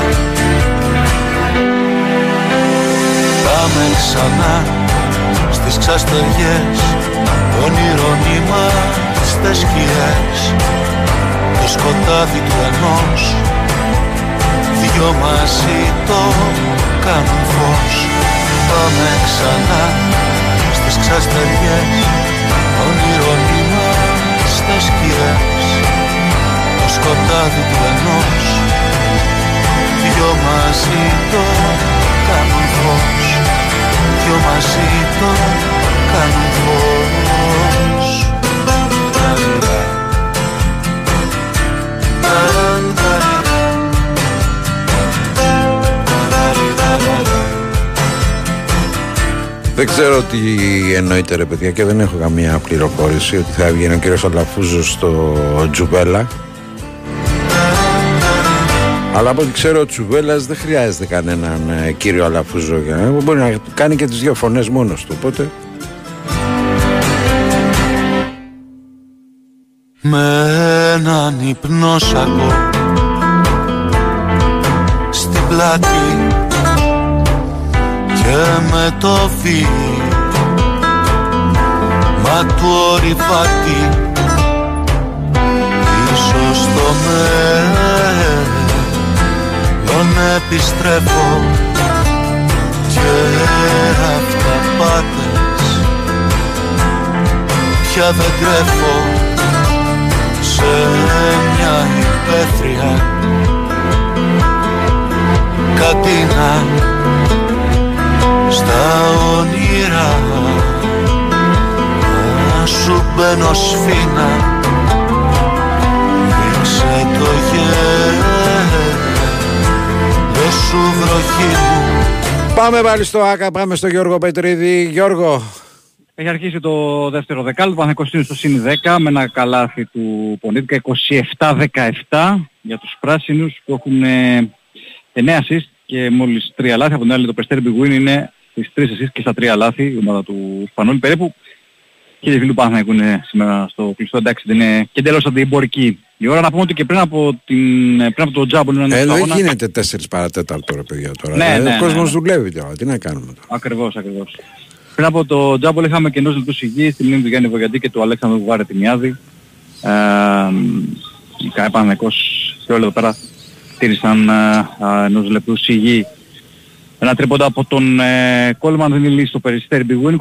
Speaker 16: Πάμε ξανά στις ξαστεριές όνειρο νήμα στις σκιές. Το σκοτάδι του ενός. Δυο μαζί το κάνουν φως. Πάμε ξανά στις ξαστεριές όνειρο νήμα στις σκιές το σκοτάδι του ενός. Δυο μαζί το κάνουν φως δυο μαζί το κάνουν φως
Speaker 1: Δεν ξέρω τι εννοείται ρε παιδιά και δεν έχω καμία πληροφόρηση ότι θα έβγαινε ο κύριος Αλαφούζος στο Τζουβέλα. Αλλά από ό,τι ξέρω ο Τσουβέλας δεν χρειάζεται κανέναν ε, κύριο Αλαφούζο για να μπορεί να κάνει και τις δύο φωνές μόνος του. Οπότε
Speaker 16: Με έναν υπνόσακο στην πλάτη και με το βι μα του ορειφάτη πίσω στο μέλλον επιστρέφω. Και αυταπάτες πια δεν τρέφω σε μια υπαίθρια. Κάτι να στα όνειρα να σου μπαίνω σφίνα ρίξε το γέλιο σου βροχή μου
Speaker 1: Πάμε πάλι στο ΆΚΑ, πάμε στο Γιώργο Πετρίδη. Γιώργο,
Speaker 15: Έχει αρχίσει το δεύτερο δεκάλεπτο, Παναθηναϊκός είναι στο συν 10 με ένα καλάθι του Πονίτικα 27-17 για τους πράσινους που έχουν ε, 9 assist και μόλις 3 λάθη. Από την άλλη το Περιστέρι Big Win είναι στις 3 assist και στα 3 λάθη η ομάδα του Σπανούλη. Περίπου και οι φίλοι του Παναθηναϊκού είναι σήμερα στο κλειστό. Εντάξει δεν είναι και τέλος αντιεμπορική η ώρα. Να πούμε ότι και πριν από, την, πριν από το Τζάμπολ είναι
Speaker 1: ε,
Speaker 15: ένα
Speaker 1: δεν γίνεται 4 παρατέταρτο ρε παιδιά τώρα.
Speaker 15: Ναι,
Speaker 1: Δηλαδή,
Speaker 15: ναι,
Speaker 1: ο
Speaker 15: ναι,
Speaker 1: κόσμος
Speaker 15: ναι.
Speaker 1: δουλεύει τώρα. Τι να κάνουμε τώρα.
Speaker 15: Ακριβώς, ακριβώς. Πριν από το Τζάμπολ είχαμε και ενός λεπτούς σιγή στη μνήμη του Γιάννη Βογιαντή και του Αλέξανδρου Βουγάρη Τιμιάδη. Ε, οι Καεπανεκός και όλοι εδώ πέρα τήρησαν ε, ε, ενός λεπτούς σιγή. Ένα τρίποντα από τον ε, Κόλμαν δεν είναι λύση στο Περιστέρι Big Win,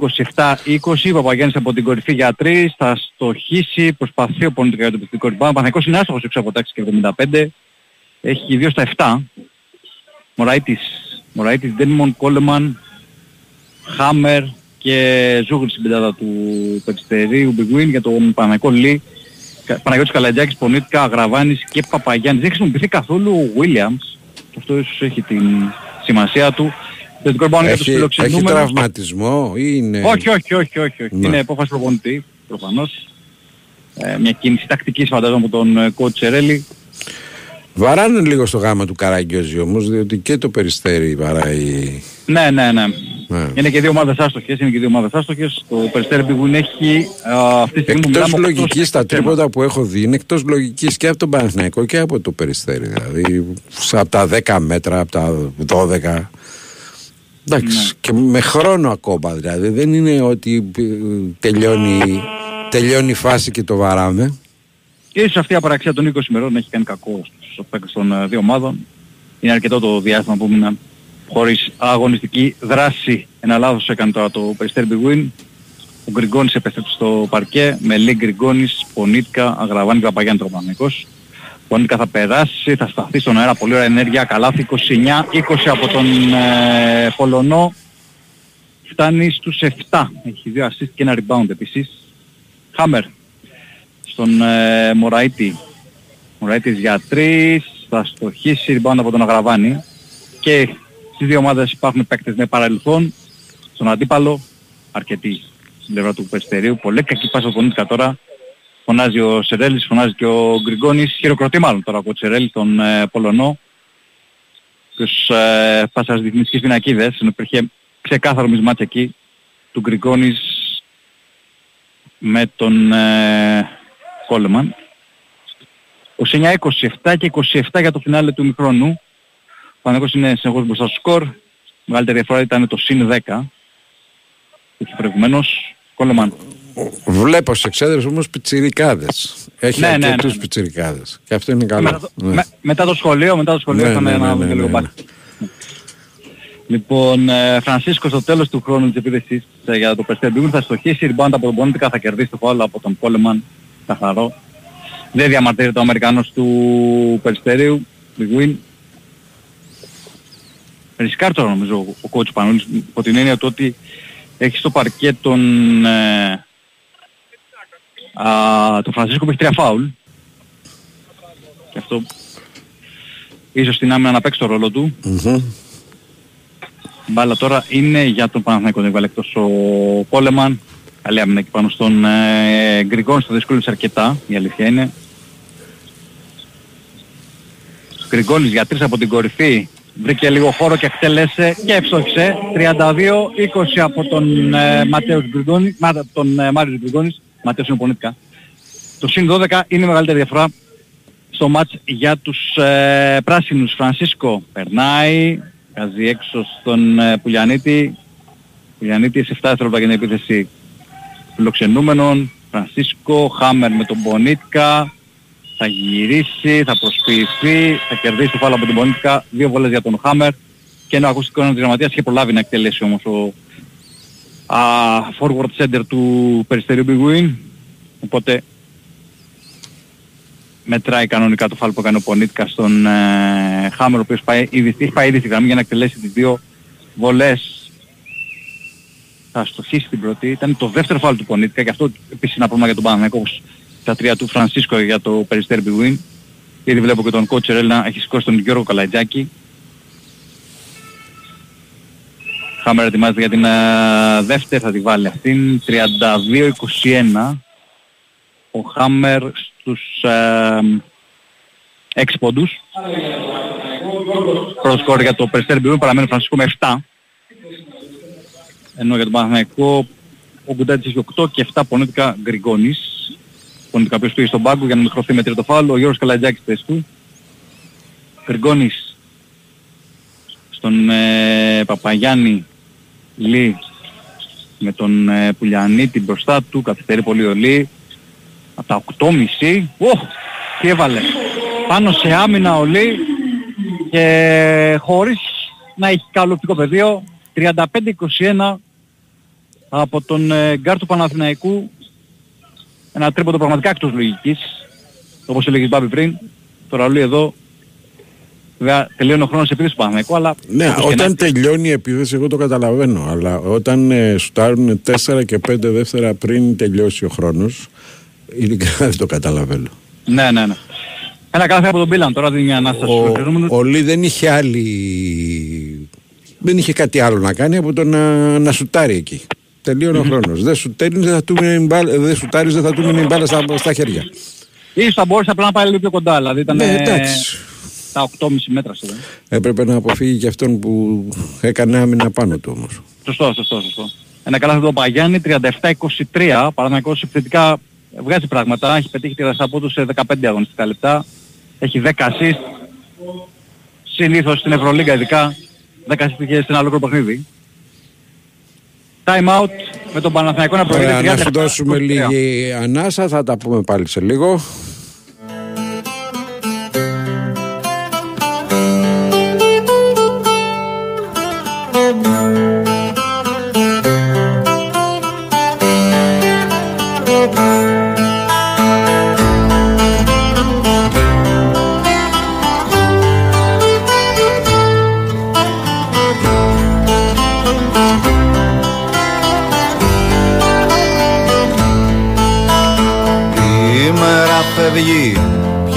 Speaker 15: 27-20. Παπαγιάννης από την κορυφή για 3, θα στοχίσει, προσπαθεί ο πονητικά για το επιθετικό rebound. Παναθηναϊκός είναι άστοχος έξω από τάξη και 75. Έχει 2 στα 7. Μωραΐτης, Μωραΐτης, Ντένιμον, Κόλεμαν, Χάμερ και Ζούγρη στην πεντάδα του Περιστερίου Big Win για τον Παναγικό Λί. Κα- Παναγιώτης Καλατζάκης, Πονίτικα, Αγραβάνης και Παπαγιάννης. Δεν χρησιμοποιηθεί καθόλου ο Williams. Και αυτό ίσως έχει την σημασία του. Το δικό rebound για τους
Speaker 1: Έχει, έχει
Speaker 15: φιλοξενούμενους.
Speaker 1: τραυματισμό ή είναι...
Speaker 15: Όχι, όχι, όχι, όχι. όχι.
Speaker 1: Ναι.
Speaker 15: Είναι απόφαση προπονητή, προφανώς. Ε, μια κίνηση τακτικής φαντάζομαι από τον ε, coach Τσερέλη.
Speaker 1: Βαράνε λίγο στο γάμα του Καραγκιόζη όμως, διότι και το Περιστέρι βαράει...
Speaker 15: Ναι, ναι, ναι.
Speaker 1: Ναι.
Speaker 15: Είναι και δύο ομάδες άστοχες, είναι και δύο ομάδες άστοχες. Το Περιστέρι Big Win έχει α, αυτή τη στιγμή που
Speaker 1: Εκτός
Speaker 15: μιλάμε, οκτώ
Speaker 1: λογικής
Speaker 15: στα
Speaker 1: τα τρίποτα που έχω δει είναι εκτός λογικής και από τον Παναθηναϊκό και από το Περιστέρι. Δηλαδή σε- από τα 10 μέτρα, από τα 12. Εντάξει,
Speaker 15: Ναι.
Speaker 1: και με χρόνο ακόμα δηλαδή. Δεν είναι ότι ε, τελειώνει, τελειώνει η φάση και το βαράμε.
Speaker 15: Και ίσως αυτή η απαραξία των 20 ημερών έχει κάνει κακό στους παίκτες των ε, δύο ομάδων. Είναι αρκετό το διάστημα που ήμουν χωρίς αγωνιστική δράση. Ένα λάθος έκανε τώρα το Περιστέρι Big Win. Ο Γκριγκόνης επέστρεψε στο παρκέ με Λί Γκριγκόνης, Πονίτκα, Αγραβάνη, Παπαγιάννη Τροπανικός. Πονίτκα θα περάσει, θα σταθεί στον αέρα, πολύ ωραία ενέργεια, καλάθι 29-20 από τον ε, Πολωνό. Φτάνει στους 7. Έχει δύο assist και ένα rebound επίσης. Χάμερ στον ε, Μωραΐτη. Μωραΐτης για 3, θα στοχίσει rebound από τον Αγραβάνη. Και στις δύο ομάδες υπάρχουν παίκτες με παρελθόν. Στον αντίπαλο, αρκετοί στην πλευρά του Περιστερίου. Πολύ κακή πάσα από τον τώρα. Φωνάζει ο Σερέλης, φωνάζει και ο Γκριγκόνης. Χειροκροτεί μάλλον τώρα από ο Σερέλη τον ε, Πολωνό. Τους ε, πάσας διεθνιστικές πινακίδες. Ενώ υπήρχε ξεκάθαρο μισμάτς εκεί του Γκριγκόνης με τον ε, Κόλεμαν. 29, 27 και 27 για το φινάλε του μικρόνου. Ο Παναγός είναι συνεχώς μπροστά στο σκορ. Μεγαλύτερη διαφορά ήταν το συν 10. που είχε προηγουμένως. Κόλεμαν.
Speaker 1: Βλέπω σε εξέδρες όμως πιτσιρικάδες. Έχει
Speaker 15: Ναι, ναι,
Speaker 1: αρκετούς
Speaker 15: ναι.
Speaker 1: πιτσιρικάδες. Και αυτό είναι καλό.
Speaker 15: Μετά το,
Speaker 1: Ναι.
Speaker 15: με- μετά το σχολείο, μετά το σχολείο
Speaker 1: Ναι,
Speaker 15: ήρθαμε
Speaker 1: ναι,
Speaker 15: να
Speaker 1: ναι,
Speaker 15: δούμε
Speaker 1: ναι,
Speaker 15: λίγο
Speaker 1: ναι,
Speaker 15: μπάσκετ. Λοιπόν, ε, Φρανσίσκο στο τέλος του χρόνου της επίθεσης ε, για το Περιστέρ θα στοχίσει rebound από τον Πονίτικα, θα κερδίσει το φάουλ από τον Κόλεμαν, καθαρό. Δεν διαμαρτύρεται ο Αμερικανός του Περιστέριου, Big Win. Ρισκάρει τώρα νομίζω ο- ο coach Πανούλης, υπό την έννοια του ότι έχει στο παρκέ τον, ε, α, τον Φρανσίσκο που έχει τρία φάουλ. Και αυτό ίσως την άμυνα να παίξει το ρόλο του.
Speaker 1: Μμμ.
Speaker 15: Η μπάλα τώρα είναι για τον Παναθηναϊκό, δεν βάλε εκτός ο Πόλεμαν. Καλή άμυνα εκεί πάνω στον ε, Γκριγκόνης, το δυσκόλυψε αρκετά, η αλήθεια είναι. Γκριγκόνης για τρεις από την κορυφή, βρήκε λίγο χώρο και εκτέλεσε και ευστόχησε. 32-20 από τον ε, Ματέος Γκριγκόνη, μα, τον ε, Μάριος Γκριγκόνης, Ματέος είναι πονήτικα. Το συν 12 είναι η μεγαλύτερη διαφορά στο μάτς για τους ε, πράσινους. Φρανσίσκο περνάει, βγάζει έξω στον ε, Πουλιανίτη. Πουλιανίτη σε 7 δευτερόλεπτα για την επίθεση φιλοξενούμενων. Φρανσίσκο, Χάμερ με τον Πονίτκα. Θα γυρίσει, θα προσποιηθεί, θα κερδίσει το φάλο από τον Πονίτκα. Δύο βολές για τον Χάμερ. Και ένα ακουστικό ένα δραματίας είχε προλάβει να εκτελέσει όμως ο α, forward center του Περιστερίου Big Win. Οπότε μετράει κανονικά το φάλ που έκανε ο Πονίτκα στον ε, Χάμερ ο οποίος πάει ήδη, έχει πάει ήδη στη γραμμή για να εκτελέσει τις δύο βολές. Θα στοχίσει την πρώτη. Ήταν το δεύτερο φάλ του Πονίτκα και αυτό επίσης είναι ένα πρόβλημα για τον Παναγενικό όπως τα τρία του Φρανσίσκο για το Περιστέρι Big Win. Ήδη βλέπω και τον κότσερ να έχει σηκώσει τον Γιώργο Καλατζάκη. Χάμερ ετοιμάζεται για την ε, δεύτερη, θα τη βάλει αυτήν. 32-21. Ο Χάμερ στους ε, 6 πόντους. Πρώτο σκόρ για το Περιστέρι Μπιρού παραμένει ο Φρανσίσκο με 7. Ενώ για τον Παναθηναϊκό ο Γκουντάτης έχει 8 και 7 πονέτικα Γκριγκόνης. Πονέτικα οποίος πήγε στον πάγκο για να μην χρωθεί με τρίτο φάουλ. Ο Γιώργος Καλατζάκης θέση του. Γκριγκόνις στον ε, Παπαγιάννη Λί με τον ε, Πουλιανίτη μπροστά του. Καθυστερεί πολύ ο Λί. Από τα 8.30. Ω, τι έβαλε. Πάνω σε άμυνα ο Λί και χωρίς να έχει καλό οπτικό πεδίο 35-21 από τον ε, γκαρντ του Παναθηναϊκού ένα τρίποντο πραγματικά εκτός λογικής όπως έλεγε η Μπάμπη πριν τώρα λέει εδώ βέβαια τελειώνει ο χρόνος επίθεσης του Παναθηναϊκού αλλά
Speaker 1: Ναι,
Speaker 15: όπως και να
Speaker 1: όταν τελειώνει η επίθεση εγώ το καταλαβαίνω. Αλλά όταν ε, σουτάρουν 4 και 5 δεύτερα πριν τελειώσει ο χρόνος, ειλικρινά δεν το καταλαβαίνω.
Speaker 15: Ναι, ναι, ναι. Ένα κάθε από τον Πίλαν τώρα δίνει μια ανάσταση στους
Speaker 1: Ο,
Speaker 15: φιλοξενούμενους.
Speaker 1: ο Λί δεν είχε άλλη... Δεν είχε κάτι άλλο να κάνει από το να, να σουτάρει εκεί. Τελείωνε ο χρόνος. Δεν σουτάρεις, δεν θα του μείνει η μπάλα, δεν σουτάρεις, δεν θα του μείνει η μπάλα στα, στα χέρια.
Speaker 15: Ίσως θα μπορούσε απλά να πάει λίγο πιο κοντά, δηλαδή ήταν
Speaker 1: Ναι,
Speaker 15: ε,
Speaker 1: εντάξει.
Speaker 15: τα 8,5 μέτρα σχεδόν.
Speaker 1: Έπρεπε να αποφύγει και αυτόν που έκανε άμυνα πάνω του όμως.
Speaker 15: Σωστό, σωστό, σωστό. Ένα καλά το Παγιάννη, 37-23, Παναθηναϊκός επιθετικά βγάζει πράγματα, έχει πετύχει τη από του σε 15 αγωνιστικά λεπτά, έχει 10 assist, συνήθως στην Ευρωλίγκα ειδικά, 10 assist είχε σε ένα ολόκληρο παιχνίδι. Time out με τον Παναθηναϊκό να
Speaker 1: Ωραία,
Speaker 15: προηγείται
Speaker 1: να σου
Speaker 15: 37-23.
Speaker 1: δώσουμε λίγη ανάσα, θα τα πούμε πάλι σε λίγο.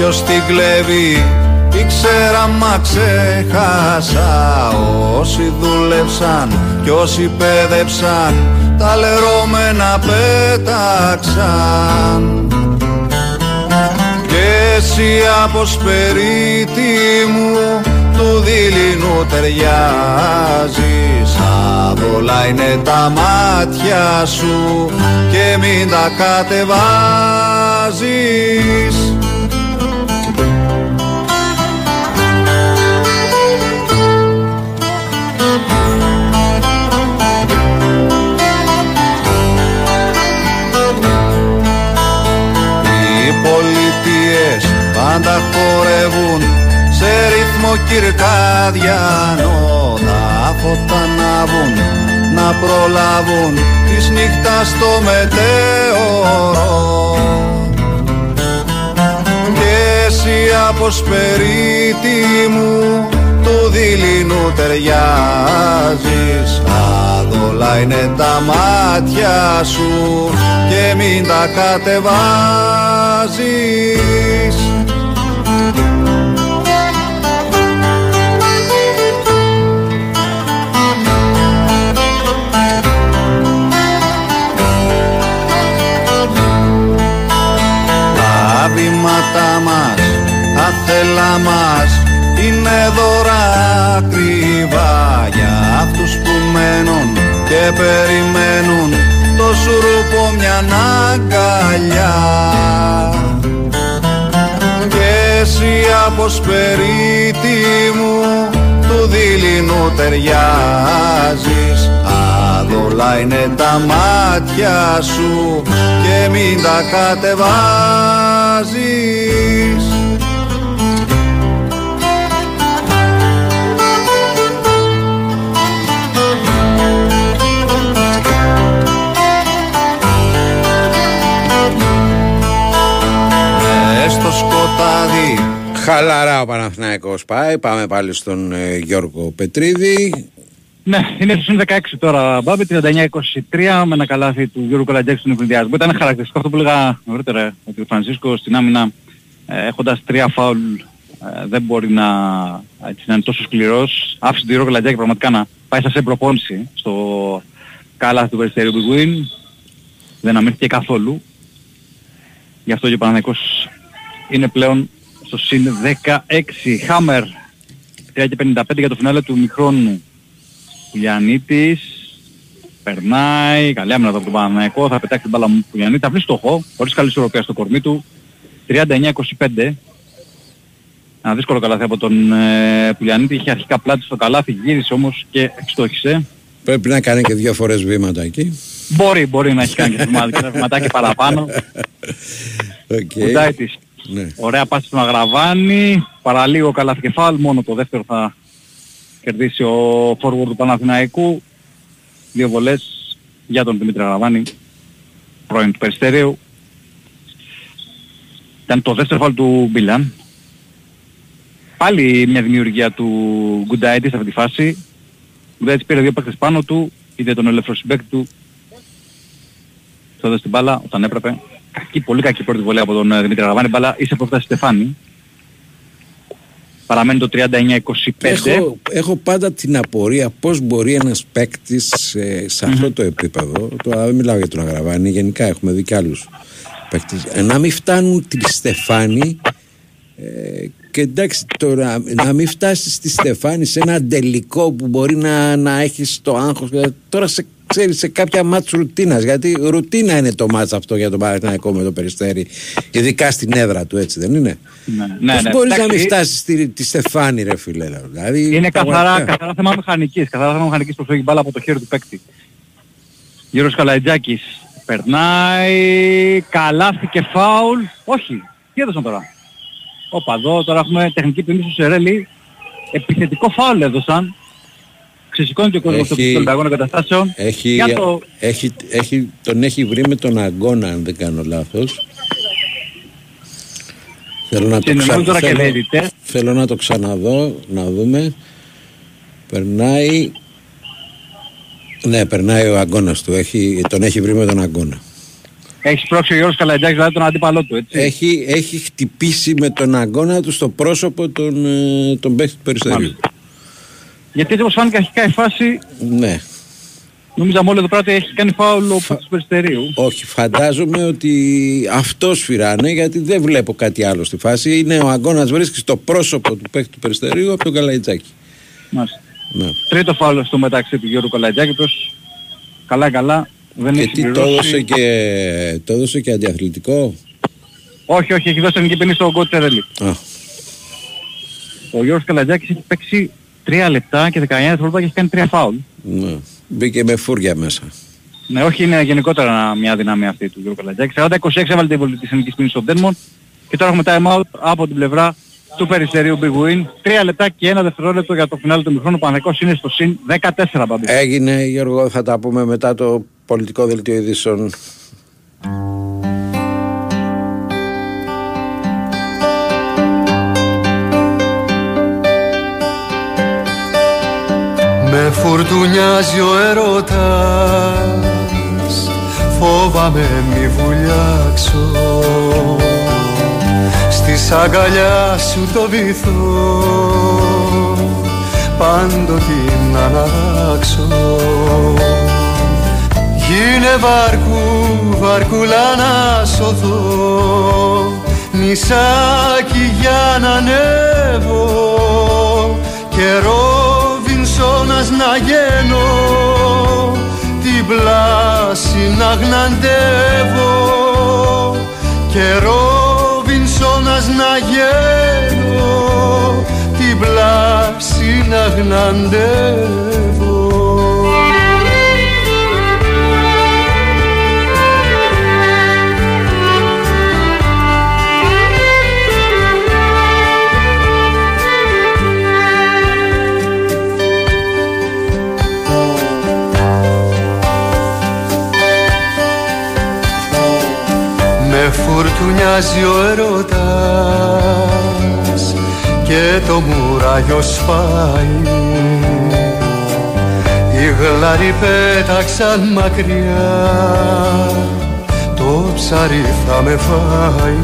Speaker 18: Ποιος την κλέβει Ήξερα μα ξέχασα. Όσοι δούλεψαν κι όσοι πέδεψαν Τα λερώμενα πέταξαν. Κι εσύ από σπερίτη μου του δειλινού ταιριάζεις. Άβολα είναι τα μάτια σου και μην τα κατεβάζεις Κυρκάδιανο τα φώτα να βγουν να προλάβουν της νύχτας το μετέωρο. Και εσύ αποσπερίτη μου του δειλινού ταιριάζεις. Αδόλα είναι τα μάτια σου και μην τα κατεβάζεις Τα βήματα μας, τα θέλα μας είναι δώρα ακριβά για αυτούς που μένουν και περιμένουν το σουρούπο μια αγκαλιά. Και εσύ αποσπερίτη μου του δειλινού ταιριάζεις. Αδόλα είναι τα μάτια σου και μην τα κατεβάζεις. Μες στο σκοτάδι
Speaker 1: Χαλαρά ο Παναθηναϊκός πάει. Πάμε πάλι στον ε, Γιώργο Πετρίδη.
Speaker 15: Ναι, είναι στο 16 τώρα, Μπάμπη, 39-23 με ένα καλάθι του Γιώργου Καλατζάκη στον ευνηδιασμό. Ήταν χαρακτηριστικό αυτό που έλεγα νωρίτερα, ότι ο Φρανσίσκο στην άμυνα ε, έχοντας τρία φάουλ ε, δεν μπορεί να, έτσι, να είναι τόσο σκληρός. Άφησε τον Γιώργο Καλατζάκη πραγματικά να πάει σαν σε προπόνηση στο καλάθι του Περιστερίου Big Win. Δεν αμήνθηκε καθόλου. Γι' αυτό και ο Παναθηναϊκός είναι πλέον στο συν 16. Χάμερ 3 και 55 για το φινάλε του μικρόνου. Πουλιανίτης περνάει, καλή άμυνα εδώ από τον Παναθηναϊκό, θα πετάξει την μπάλα μου Πουλιανίτη, θα βρει στόχο, χωρίς καλή ισορροπία στο κορμί του. 39-25. Ένα δύσκολο καλάθι από τον ε, Πουλιανίτη, είχε αρχικά πλάτη στο καλάθι, γύρισε όμως και ευστόχησε.
Speaker 1: Πρέπει να κάνει και δύο φορές βήματα εκεί.
Speaker 15: Μπορεί, μπορεί να έχει κάνει και βήματα- και ένα βηματάκι παραπάνω.
Speaker 1: Okay.
Speaker 15: Κουντάιτης.
Speaker 1: Ναι.
Speaker 15: Ωραία πάση στον Αγραβάνη, παραλίγο καλάθι κεφάλ, μόνο το δεύτερο θα κερδίσει ο forward του Παναθηναϊκού. Δύο βολές για τον Δημήτρη Αγραβάνη, πρώην του Περιστέριου. Ήταν το δεύτερο φάλ του Μπίλαν. Πάλι μια δημιουργία του Γκουντάιτη σε αυτή τη φάση. Ο Γκουντάιτης πήρε δύο παίκτες πάνω του, είδε τον ελεύθερο συμπέκτη του. Το έδωσε την μπάλα όταν έπρεπε. Κακή, πολύ κακή πρώτη βολή από τον ε, Δημήτρη Αγραβάνη. Μπάλα είσαι από φτάσει Στεφάνη. Παραμένει το 39-25.
Speaker 1: Έχω, έχω πάντα την απορία πώς μπορεί ένας παίκτης σε αυτό το επίπεδο, τώρα δεν μιλάω για τον Αγραβάνη, γενικά έχουμε δει και άλλους παίκτες, ε, να μην φτάνουν τη Στεφάνη ε, και εντάξει τώρα να μην φτάσεις στη Στεφάνη σε ένα τελικό που μπορεί να, να έχεις το άγχος ε, τώρα σε, ξέρεις σε κάποια μάτς ρουτίνας γιατί ρουτίνα είναι το μάτς αυτό για τον Παναθηναϊκό με το Περιστέρι ειδικά στην έδρα του έτσι δεν είναι;
Speaker 15: Ναι,
Speaker 1: Πώς
Speaker 15: ναι, ναι.
Speaker 1: μπορείς να
Speaker 15: Εντάξει,
Speaker 1: μην φτάσεις στη, τη Στεφάνη ρε φίλε δηλαδή,
Speaker 15: Είναι καθαρά,
Speaker 1: πραγματικά.
Speaker 15: καθαρά θέμα μηχανικής. Καθαρά θέμα μηχανικής που φεύγει μπάλα από το χέρι του παίκτη. Γιώργος Καλαϊτζάκης περνάει, καλάθι και φάουλ. Όχι, τι έδωσαν τώρα; Όπα εδώ τώρα έχουμε τεχνική ποινή στο Σερέλη. Επιθετικό φάουλ έδωσαν. Ξεσηκώνει και ο κόσμος
Speaker 1: Έχει-
Speaker 15: των Ολυμπιακών εγκαταστάσεων.
Speaker 1: Έχει,
Speaker 15: Για το...
Speaker 1: έχει, έχει, τον έχει βρει με τον αγώνα αν δεν κάνω λάθος Θέλω να, το
Speaker 15: Συνεννοούν τώρα και
Speaker 1: θέλω,
Speaker 15: διαιτητές.
Speaker 1: θέλω να το ξαναδώ, να δούμε. Περνάει. Ναι, περνάει ο αγώνας του. Έχει, τον έχει βρει με τον αγώνα.
Speaker 15: Έχεις σπρώξει ο Γιώργος Καλαϊτζάκης δηλαδή τον αντίπαλό του, έτσι.
Speaker 1: Έχει, έχει χτυπήσει με τον αγώνα του στο πρόσωπο τον, ε, τον παίχτη του Περιστερίου.
Speaker 15: Γιατί έτσι όπως φάνηκε αρχικά η φάση,
Speaker 1: Ναι.
Speaker 15: νομίζαμε όλοι εδώ πέρα ότι έχει κάνει φάουλ ο παίκτης του Περιστερίου.
Speaker 1: Όχι, φαντάζομαι ότι αυτός σφυράνε γιατί δεν βλέπω κάτι άλλο στη φάση. Είναι ο αγώνας βρίσκει στο πρόσωπο του παίχτη του Περιστερίου από τον Καλαϊτζάκη.
Speaker 15: Μάλιστα.
Speaker 1: Ναι.
Speaker 15: Τρίτο φάουλ στο μεταξύ του Γιώργου Καλαϊτζάκη, ο οποίος καλά καλά δεν
Speaker 1: Και
Speaker 15: έχει
Speaker 1: τι το
Speaker 15: συμπληρώσει.
Speaker 1: έδωσε και, το έδωσε και αντιαθλητικό;
Speaker 15: Όχι, όχι, έχει δώσει την ποινή στον Γκότ Τερέλη.
Speaker 1: Α,
Speaker 15: Ο Γιώργος Καλαϊτζάκης έχει παίξει 3 λεπτά και 19 δευτερόλεπτα και έχει κάνει 3 φάουλ.
Speaker 1: ναι. Μπήκε με φούρια μέσα.
Speaker 15: Ναι, όχι, είναι γενικότερα μια δυνάμει αυτή του Γιώργου Καλαϊτζάκη. 40-26 έβαλε την πολιτική εθνικής ποινή στον Τέρμον και τώρα έχουμε time out από την πλευρά του Περιστερίου Big Win. Τρία λεπτά και ένα δευτερόλεπτο για το φινάλε του μηχρόνου. Ο Παναθηναϊκός είναι στο συν 14 μπαμπή.
Speaker 1: Έγινε Γιώργο, θα τα πούμε μετά το πολιτικό δελτίο ειδήσεων.
Speaker 12: Με φουρτουνιάζει ο έρωτας Φόβαμαι μη βουλιάξω. Στη αγκαλιά σου το βυθό Πάντοτε να αλλάξω. Γίνε βάρκου, βαρκούλα να σωθώ Νησάκι για να ανέβω. Και Ρόβινσόνας να γίνω Την πλάση να γναντεύω Και Ρόβινσόνας να γίνω Την πλάση να γναντεύω φουρτουνιάζει ο έρωτας και το μουράγιο σπάει. Οι γλάροι πέταξαν μακριά το ψάρι θα με φάει.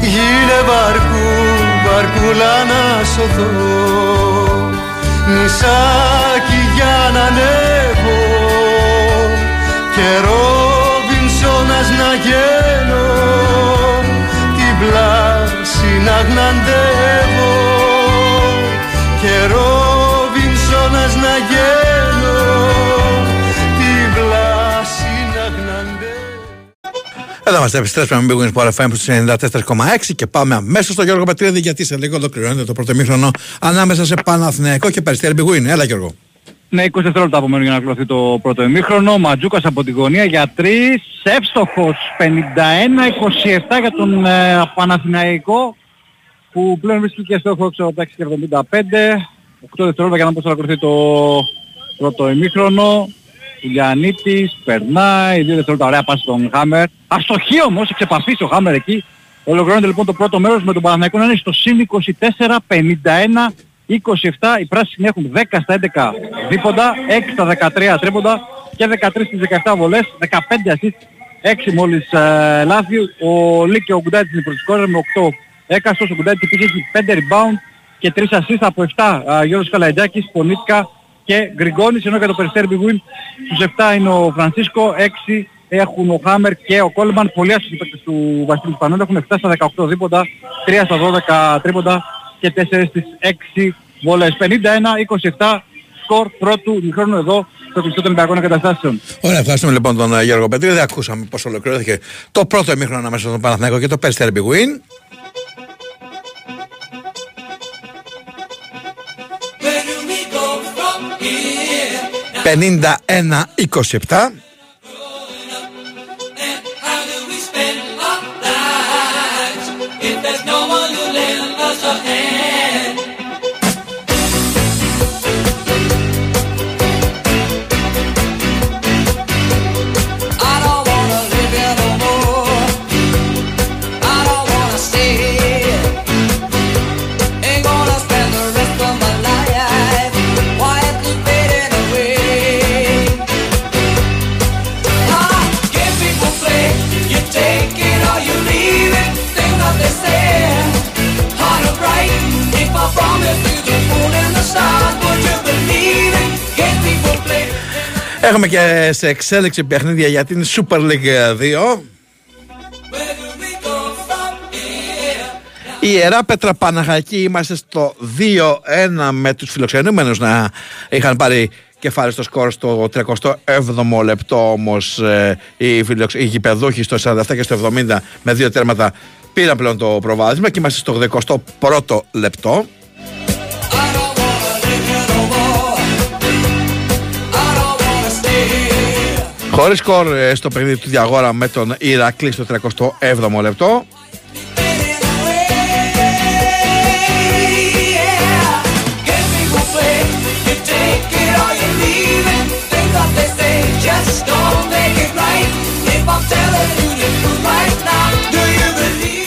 Speaker 12: Γίνε βαρκού, βαρκούλα να σωθώ νησάκι για να ανέβω. Και Ρόβινσόνας να γίνω την πλάση να γναντεύω και Ρόβινσόνας να γίνω την πλάση να γναντεύω
Speaker 3: Εδώ είμαστε, επιστρέψαμε με Big Wings Sport FM στους 94,6 και πάμε αμέσως στο Γιώργο Πατρίδη γιατί σε λίγο ολοκληρώνεται το πρώτο μήχρονο ανάμεσα σε Παναθηναϊκό και Περιστέρι Big Win. Έλα Γιώργο.
Speaker 15: Ναι, 20 δευτερόλεπτα απομένουν για να κλωθεί το πρώτο ημίχρονο. Ματζούκας από την γωνία για 3. Εύστοχος 51-27 για τον ε, Παναθηναϊκό που πλέον βρίσκει και στόχο έξω από τα 6 και 75. 8 δευτερόλεπτα για να πώς ολοκληρωθεί το πρώτο ημίχρονο. Γιαννίτης, περνάει, 2 δευτερόλεπτα ωραία πάση στον Χάμερ. Αστοχή όμως, εξεπαφής ο Χάμερ εκεί. Ολοκληρώνεται λοιπόν το πρώτο μέρος με τον Παναθηναϊκό να είναι στο συν 24, 51, 27. Οι πράσινοι έχουν 10 στα 11 δίποντα, 6 στα 13 τρίποντα και 13 στις 17 βολές, 15 assist, 6 μόλις ε, λάθη. Ο Λίκ και ο Γκουντάτης είναι προς με 8 έκαστος. Ο Γκουντάτης επίσης έχει 5 rebound και 3 assist από 7. Ε, Γιώργος Καλαϊντζάκης, Πονίτκα και Γκριγκόνης, ενώ για το Περιστέρι Big στους 7 είναι ο Φρανσίσκο, 6 έχουν ο Χάμερ και ο Κόλμαν, πολλοί άσχετοι παίκτες του Βασίλη Σπανόλου, έχουν 7 στα 18 δίποντα, 3 στα 12 τρίποντα και 4 στις 6 βολές. 51-27 σκορ πρώτου μηχρόνου εδώ στο κλειστό των Ολυμπιακών Εγκαταστάσεων.
Speaker 3: Ωραία, ευχαριστούμε λοιπόν τον ε, Γιώργο Πετρίδη. Ακούσαμε πώς ολοκληρώθηκε το πρώτο ημίχρονο ανάμεσα στον Παναθηναϊκό και το Περιστέρι Big Win.
Speaker 19: Where
Speaker 3: Έχουμε και σε εξέλιξη παιχνίδια για την Super League 2. Η Ιερά Πέτρα Παναχαϊκή είμαστε στο 2-1 με τους φιλοξενούμενους να είχαν πάρει κεφάλι στο σκορ στο 37ο λεπτό όμως ε, οι, φιλοξ... οι γηπεδούχοι στο 47 και στο 70 με δύο τέρματα πήραν πλέον το προβάδισμα και είμαστε στο 21ο λεπτό. Χωρίς σκορ ε, στο παιχνίδι του Διαγόρα με τον Ηρακλή στο 37ο λεπτό.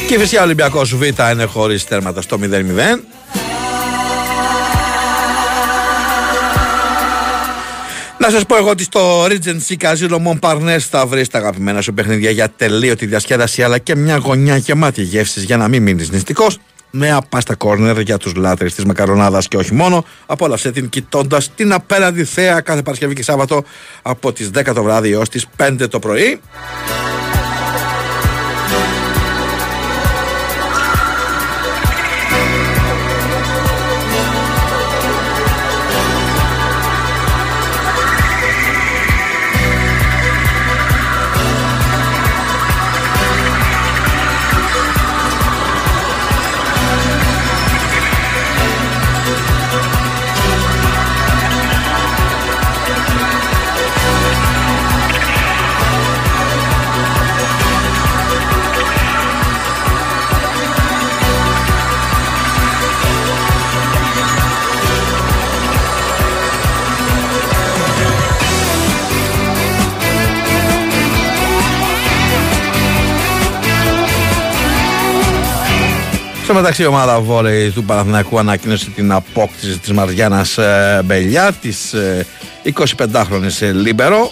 Speaker 3: Και φυσικά ο Ολυμπιακός Β είναι χωρίς τέρματα στο 0-0 Να σας πω εγώ ότι στο Regency Casino Montparnasse θα βρεις τα αγαπημένα σου παιχνίδια για τελείωτη διασκέδαση αλλά και μια γωνιά γεμάτη γεύσης για να μην μείνεις νηστικός. Νέα πάστα κόρνερ για τους λάτρε της μακαρονάδας και όχι μόνο. Απόλαυσε την κοιτώντας την απέναντι θέα κάθε Παρασκευή και Σάββατο από τις 10 το βράδυ έως τις 5 το πρωί. Στο μεταξύ η ομάδα βόλεϊ του Παναθηναϊκού ανακοίνωσε την απόκτηση της Μαριάννας ε, Μπελιά της ε, 25χρονης ε, Λίμπερο.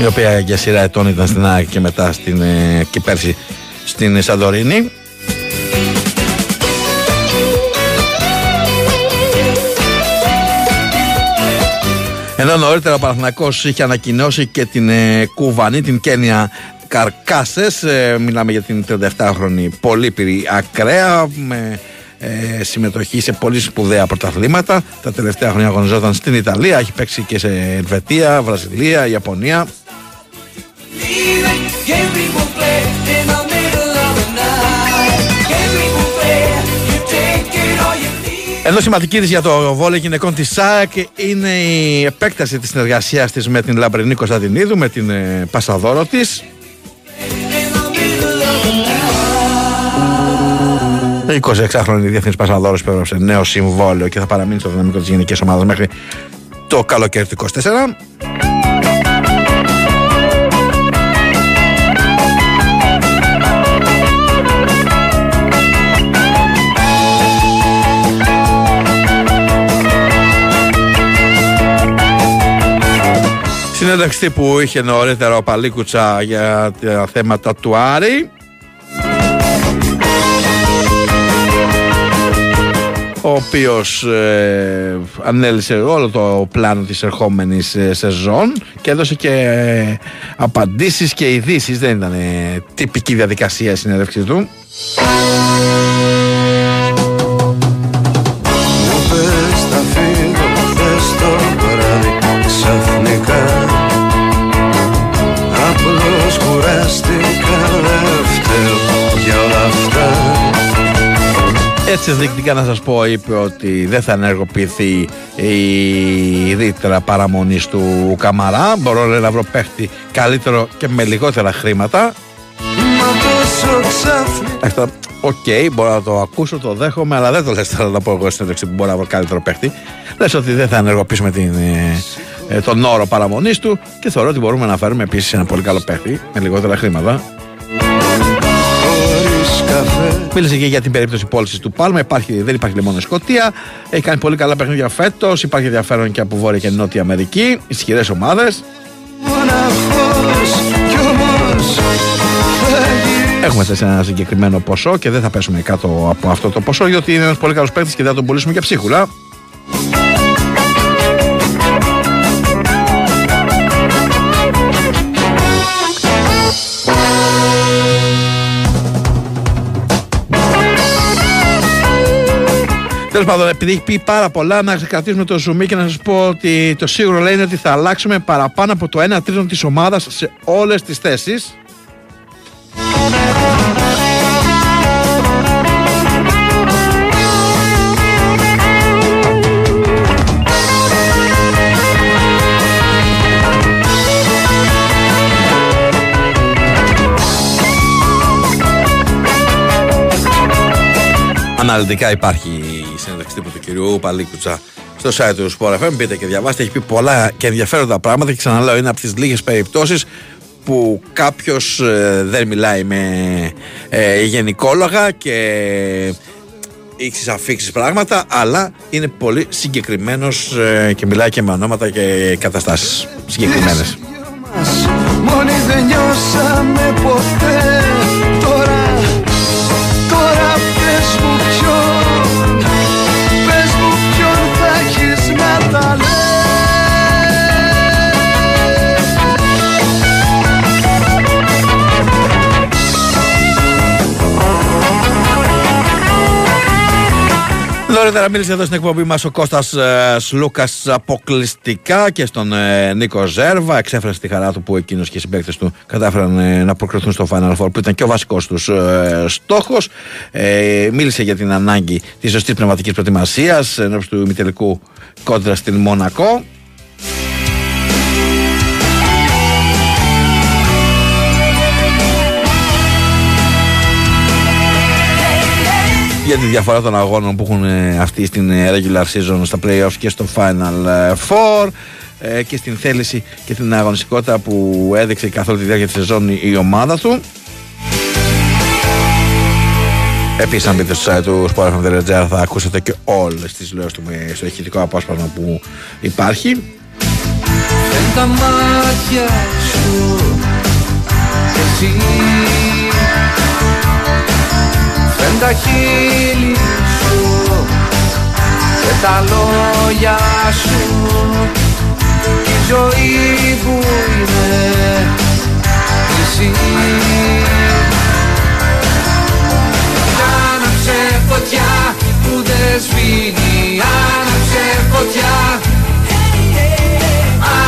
Speaker 3: Η οποία για σειρά ετών ήταν στην ΑΕΚ και μετά στην, ε, και πέρσι στην Σαντορίνη Ενώ νωρίτερα ο Παναθηναϊκός είχε ανακοινώσει και την ε, Κουβανή, την Κένια Καρκάσες. Ε, μιλάμε για την 37χρονη πολύπυρη ακραία με ε, συμμετοχή σε πολύ σπουδαία πρωταθλήματα. Τα τελευταία χρόνια αγωνιζόταν στην Ιταλία, έχει παίξει και σε Ελβετία, Βραζιλία, Ιαπωνία. Ενώ σημαντική της για το βόλεϊ γυναικών της ΣΑΕΚ είναι η επέκταση της συνεργασίας της με την Λαμπρινή Κωνσταντινίδου, με την ε, Πασαδόρο της. Η 26χρονη διεθνής Πασαδόρος υπέγραψε νέο συμβόλαιο και θα παραμείνει στο δυναμικό της γενικής ομάδας μέχρι το καλοκαίρι του 24. Συνέντευξη που είχε νωρίτερα ο Παλίκουτσα για τα θέματα του Άρη. ο οποίος ε, ανέλησε όλο το πλάνο της ερχόμενης ε, σεζόν και έδωσε και ε, απαντήσεις και ειδήσεις. δεν ήταν ε, τυπική διαδικασία η συνέντευξη του. Έτσι ενδεικτικά να σας πω είπε ότι δεν θα ενεργοποιηθεί η ρήτρα παραμονής του Καμαρά μπορώ λέει, να βρω παίχτη καλύτερο και με λιγότερα χρήματα
Speaker 20: Μα τόσο ξαφνικά
Speaker 3: Εντάξει, τώρα, Οκ, μπορώ να το ακούσω, το δέχομαι, αλλά δεν το λες τώρα να πω εγώ στην ένταξη που μπορώ να βρω καλύτερο παίχτη. Λες ότι δεν θα ενεργοποιήσουμε την, ε, ε, τον όρο παραμονής του και θεωρώ ότι μπορούμε να φέρουμε επίσης ένα πολύ καλό παίχτη με λιγότερα χρήματα.
Speaker 20: Χωρίς καφέ
Speaker 3: Μίλησε και για την περίπτωση πώλησης του Πάλμα. Υπάρχει, δεν υπάρχει μόνο η Σκωτία. Έχει κάνει πολύ καλά παιχνίδια φέτος. Υπάρχει ενδιαφέρον και από Βόρεια και Νότια Αμερική. Ισχυρές ομάδες.
Speaker 20: μοναχός κι όμως θα γυρίσω
Speaker 3: Έχουμε θέσει ένα συγκεκριμένο ποσό και δεν θα πέσουμε κάτω από αυτό το ποσό, διότι είναι ένας πολύ καλός παίκτης και δεν θα τον πουλήσουμε για ψίχουλα. Τέλος πάντων, επειδή έχει πει πάρα πολλά, να κρατήσουμε το zoom και να σας πω ότι το σίγουρο λέει είναι ότι θα αλλάξουμε παραπάνω από το 1 τρίτο της ομάδας σε όλες τις θέσεις. Αναλυτικά υπάρχει η συνέντευξη τύπου του κυρίου Παλίκουτσα στο site του Sport FM. Μπείτε και διαβάστε. Έχει πει πολλά και ενδιαφέροντα πράγματα. Και ξαναλέω, είναι από τις λίγες περιπτώσεις που κάποιος δεν μιλάει με ε, γενικόλογα και έχει αφήξεις πράγματα, αλλά είναι πολύ συγκεκριμένος και μιλάει και με ονόματα και καταστάσεις συγκεκριμένες.
Speaker 19: Μόνοι δεν νιώσαμε ποτέ
Speaker 3: Νωρίτερα μίλησε εδώ στην εκπομπή μας ο Κώστας ε, Σλούκας αποκλειστικά και στον ε, Νίκο Ζέρβα. Εξέφρασε τη χαρά του που εκείνος και οι συμπαίκτες του κατάφεραν ε, να προκριθούν στο Final Four που ήταν και ο βασικός τους ε, στόχος. Ε, μίλησε για την ανάγκη της σωστής πνευματικής προετοιμασίας ενώπιση του ημιτελικού κόντρα στην Μονακό. Για τη διαφορά των αγώνων που έχουν ε, αυτοί στην ε, regular season, στα playoffs και στο final ε, four ε, και στην θέληση και την αγωνιστικότητα που έδειξε καθ' όλη τη διάρκεια της σεζόν η ομάδα του. Επίσης αν μπείτε στο site του sportfm.gr θα ακούσετε και όλες τις λέω του με στο ηχητικό απόσπασμα που υπάρχει.
Speaker 19: Εν τα μάτια σου Εσύ Φεν τα χείλη σου Και τα λόγια σου Κι η ζωή που είναι Εσύ. Κι άναψε φωτιά που δεν σβήνει Άναψε φωτιά.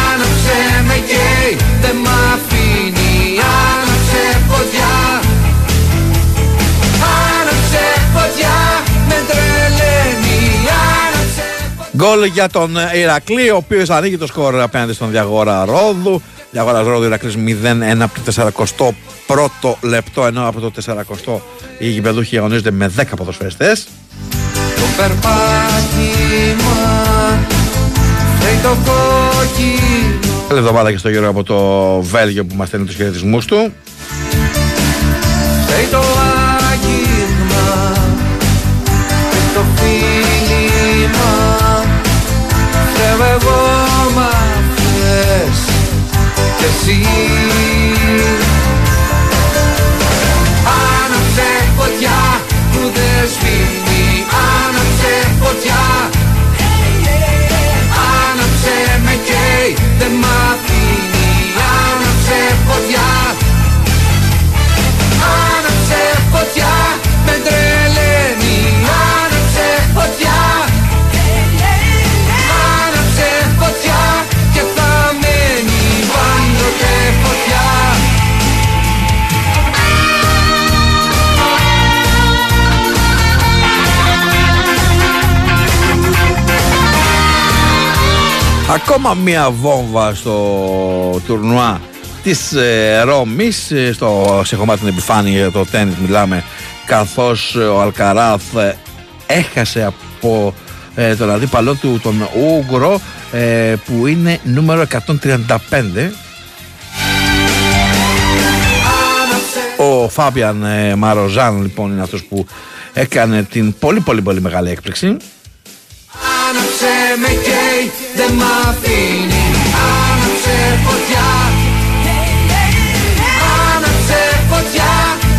Speaker 19: Άναψε με καίει, δεν μ' αφήνει Άναψε φωτιά. Άναψε φωτιά, με τρελαίνει Άναψε
Speaker 3: Γκολ για τον ε, Ηρακλή, ο οποίος ανοίγει το σκορ απέναντι στον Διαγόρα Ρόδου. Διαγόρα Ρόδου Ηρακλής 0-1 από το 41ο λεπτό, ενώ από το 40ο οι γηπεδούχοι αγωνίζονται με 10 ποδοσφαιριστές.
Speaker 19: Το περπάτημα Φταίει το κόκκινο
Speaker 3: Καλή εβδομάδα και στο γύρο από το Βέλγιο που μας στέλνει τους χαιρετισμούς του.
Speaker 19: Φταίει το άγγιγμα Και το φίλημα. Φταίω εγώ μ' αυτές Και εσύ. Άναψε φωτιά που δεν σβήνει. Άναψε φωτιά. Άναψε με καίει δεν μ'
Speaker 3: Ακόμα μία βόμβα στο τουρνουά της ε, Ρώμης ε, στο, σε κομμάτι την επιφάνεια για το τέννις μιλάμε καθώς ε, ο Αλκαράθ ε, έχασε από ε, τον αντίπαλό του τον Ούγκρο ε, που είναι νούμερο 135 Ο Φάμπιαν ε, Μαροζάν λοιπόν είναι αυτός που έκανε την πολύ πολύ πολύ μεγάλη έκπληξη.
Speaker 19: Άναψε με καίει, δεν μ' αφήνει. Άναψε φωτιά. Άναψε φωτιά,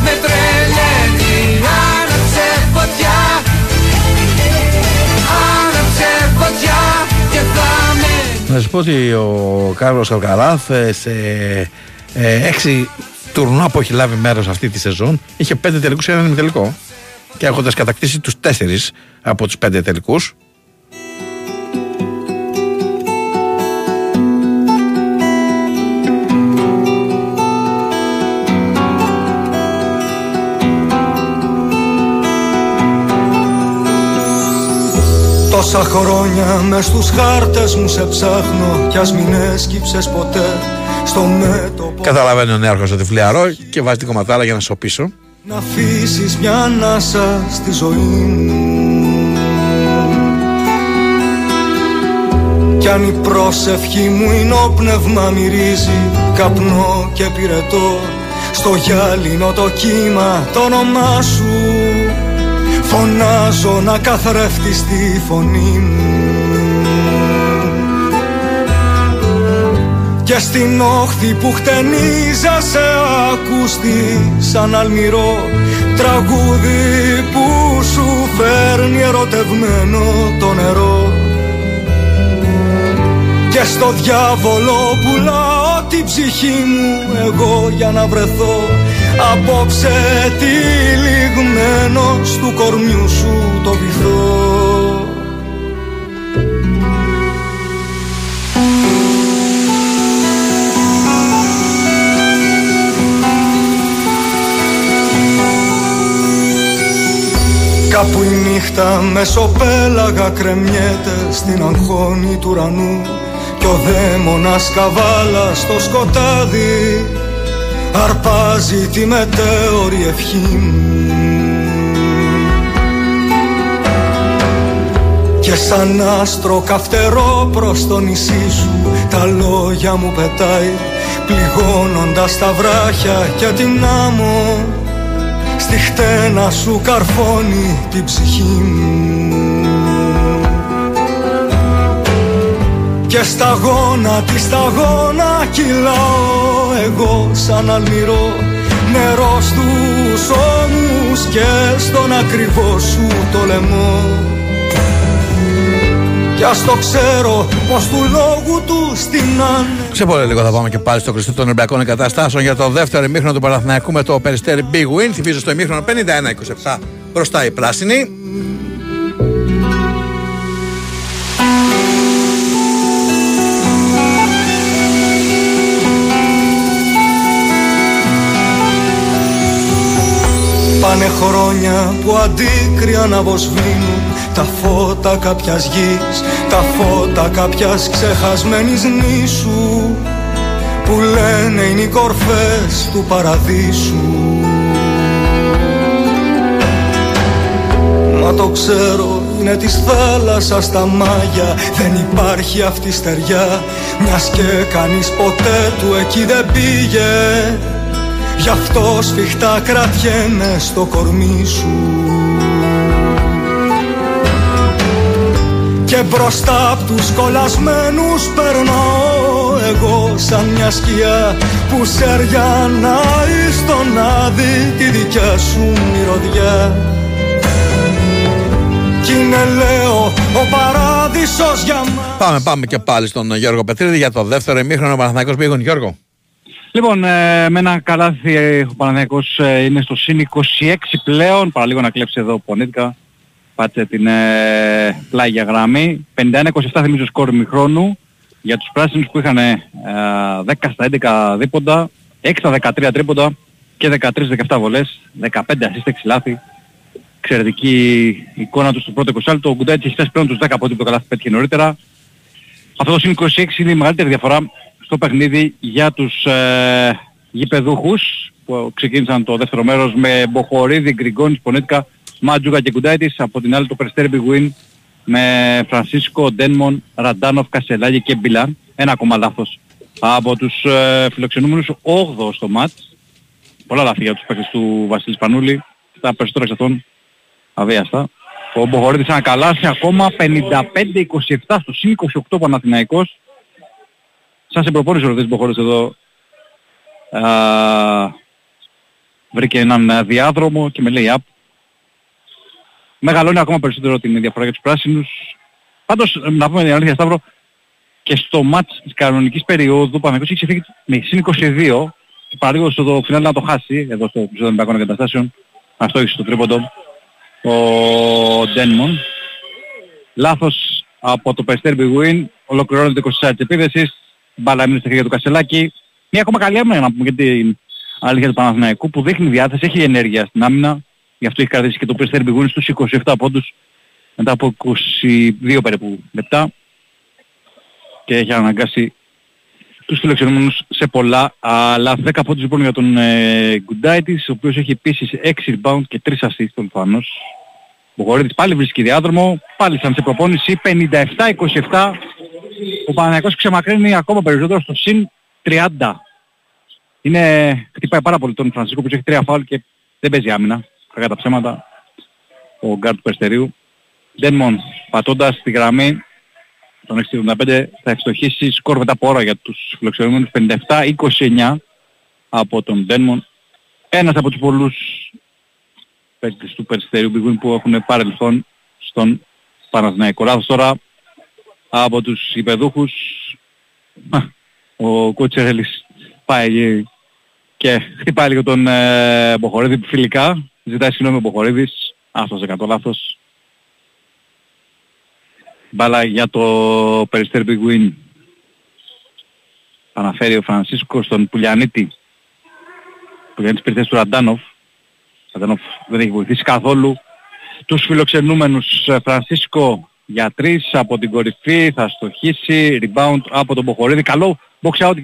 Speaker 19: με τρελαίνει. Άναψε φωτιά. Άναψε φωτιά και θα με
Speaker 3: Να σα πω ότι ο Κάρλος Αλκαράθ ε, σε ε, έξι τουρνουά που έχει λάβει μέρος αυτή τη σεζόν είχε πέντε τελικούς και έναν ημιτελικό. Και έχοντας κατακτήσει τους τέσσερις από τους πέντε τελικούς
Speaker 19: Τόσα χρόνια μες στους χάρτες μου σε ψάχνω Κι ας μην έσκυψες ποτέ στο μέτωπο.
Speaker 3: Καταλαβαίνει ο νέαρχος ότι φλιαρό και βάζει την κομματάρα για να σοπίσω.
Speaker 19: Να αφήσεις μια ανάσα στη ζωή μου.
Speaker 20: Κι αν η πρόσευχη μου είναι πνεύμα μυρίζει Καπνό και πυρετό Στο γυάλινο το κύμα το όνομά σου Φωνάζω να καθρέφτεις τη φωνή μου. Και στην όχθη που χτενίζα σε ακούστη σαν αλμυρό Τραγούδι που σου φέρνει ερωτευμένο το νερό. Και στο διάβολο πουλάω την ψυχή μου εγώ για να βρεθώ Απόψε τυλιγμένος του κορμιού σου το βυθό. Κάπου η νύχτα μεσοπέλαγα κρεμιέται στην αγχώνη του ουρανού. Κι ο δαίμονας καβάλα στο σκοτάδι αρπάζει τη μετέωρη ευχή μου. Και σαν άστρο καυτερό προς το νησί σου τα λόγια μου πετάει πληγώνοντας τα βράχια και την άμμο. Στη χτένα σου καρφώνει την ψυχή μου Και σταγόνα τη σταγόνα κυλάω εγώ σαν αλμυρό Νερό στους ώμους και στον ακριβό σου το λαιμό κι ας το ξέρω πως του λόγου του στην άνε
Speaker 3: Σε πολύ λίγο θα πάμε και πάλι στο Χριστό των Ολυμπιακών Εγκαταστάσεων για το δεύτερο ημίχρονο του Παναθηναϊκού με το περιστέρι Big Win. Θυμίζω στο ημίχρονο 51-27 μπροστά η πράσινη.
Speaker 20: Πάνε χρόνια που αντίκρια να βοσβήνουν. Τα φώτα κάποιας γης, τα φώτα κάποιας ξεχασμένης νήσου που λένε είναι οι κορφές του παραδείσου. Μα το ξέρω είναι της θάλασσας τα μάγια. Δεν υπάρχει αυτή στεριά Μιας και κανείς ποτέ του εκεί δεν πήγε Γι' αυτό σφιχτά κρατιέμαι στο κορμί σου Και μπροστά απ' τους κολλασμένους περνάω εγώ σαν μια σκιά που σεριανάει στον άδει τη δικιά σου μυρωδιά Κι είναι λέω ο παράδεισος για μας
Speaker 3: Πάμε, πάμε και πάλι στον Γιώργο Πετρίδη για το δεύτερο ημίχρονο Παναθηναϊκός πήγον. Γιώργο.
Speaker 15: Λοιπόν, ε, με ένα καλάθι ε, ο Παναθηναϊκός ε, είναι στο συν 26 πλέον. Παραλίγο να κλέψει εδώ πονίτικα. Πάτσε την ε, πλάγια γραμμή. 51-27 θυμίζω σκόρ μηχρόνου για τους πράσινους που είχαν ε, 10 στα 11 δίποντα, 6 στα 13 τρίποντα και 13-17 βολές, 15 assist 6 λάθη. Εξαιρετική εικόνα τους στο πρώτο 20 Το Γκουντάιτς έχει φτάσει πλέον τους 10 από ό,τι το καλάθι πέτυχε νωρίτερα. Αυτό το συν 26 είναι η μεγαλύτερη διαφορά στο παιχνίδι για τους ε, γηπεδούχους που ξεκίνησαν το δεύτερο μέρος με Μποχορίδη, Γκριγκόνης, Πονέτικα, Μάτζουγα και Κουντάιτης. Από την άλλη το Περιστέρι Μπιγουίν με Φρανσίσκο, Ντένμον, Ραντάνοφ, Κασελάγη και Μπιλάν. Ένα ακόμα λάθος από τους ε, φιλοξενούμενους 8 στο μάτς. Πολλά λάθη για τους παίκτες του Βασίλης Πανούλη. Τα περισσότερα εξ αυτών αβίαστα. Ο Μποχορίδης ανακαλάσει ακόμα 55-27 στο συν 28 Παναθηναϊκός. Σαν σε προπόνηση ο Ροδής Μποχορίδης εδώ α, βρήκε έναν α, διάδρομο και με λέει up. Μεγαλώνει ακόμα περισσότερο την διαφορά για τους πράσινους. Πάντως να πούμε την αλήθεια Σταύρο και στο μάτς της κανονικής περίοδου ο Παναγιώτης είχε φύγει με συν 22 και παραλίγο στο φινάλ να το χάσει εδώ στο επεισόδιο των Μπακών Εγκαταστάσεων. Αυτό έχει στο τρίποντο ο Ντένμον. Λάθος από το Περιστέρ Μπιγουίν, ολοκληρώνεται 24 της επίδεσης, μπάλα έμεινε στα χέρια του Κασελάκη. Μια ακόμα καλή άμυνα να πούμε για την αλήθεια του Παναθηναϊκού που δείχνει διάθεση, έχει ενέργεια στην άμυνα. Γι' αυτό έχει κρατήσει και το Περιστέρ Μπιγουίν στους 27 πόντους μετά από 22 περίπου λεπτά και έχει αναγκάσει τους φιλοξενούμενους σε πολλά, αλλά 10 πόντους λοιπόν για τον ε, Γκουντάιτης, ο οποίος έχει επίσης 6 rebound και 3 assists τον Φάνος. Ο Γορίδης πάλι βρίσκει διάδρομο, πάλι σαν σε προπόνηση, 57-27 ο Παναθηναϊκός ξεμακρύνει ακόμα περισσότερο στο συν 30. Είναι, χτυπάει πάρα πολύ τον Φρανσίσκο που έχει τρία φάουλ και δεν παίζει άμυνα. Κακά τα ψέματα. Ο γκαρντ του Περιστερίου. Ντένμον πατώντας τη γραμμή των 6,75 θα ευστοχίσει σκορ μετά από ώρα για τους φιλοξενούμενους 57-29 από τον Ντένμον. Ένας από τους πολλούς παίκτες του Περιστερίου bwin που έχουν παρελθόν στον Παναθηναϊκό. Λάθος τώρα από τους γηπεδούχους ο Κότσερελης πάει και χτυπάει λίγο τον ε, Μποχορίδη φιλικά. Ζητάει συγγνώμη ο Μποχορίδης. Άστος έκανα το λάθος. Μπάλα για το Περιστέρι Big Win. Αναφέρει ο Φρανσίσκο στον Πουλιανίτη. Πουλιανίτης περιθέσει του Ραντάνοφ. Ραντάνοφ δεν έχει βοηθήσει καθόλου. Τους φιλοξενούμενους ε, Φρανσίσκο για τρεις από την κορυφή θα στοχίσει. Rebound από τον Μποχορίδη. Καλό box out.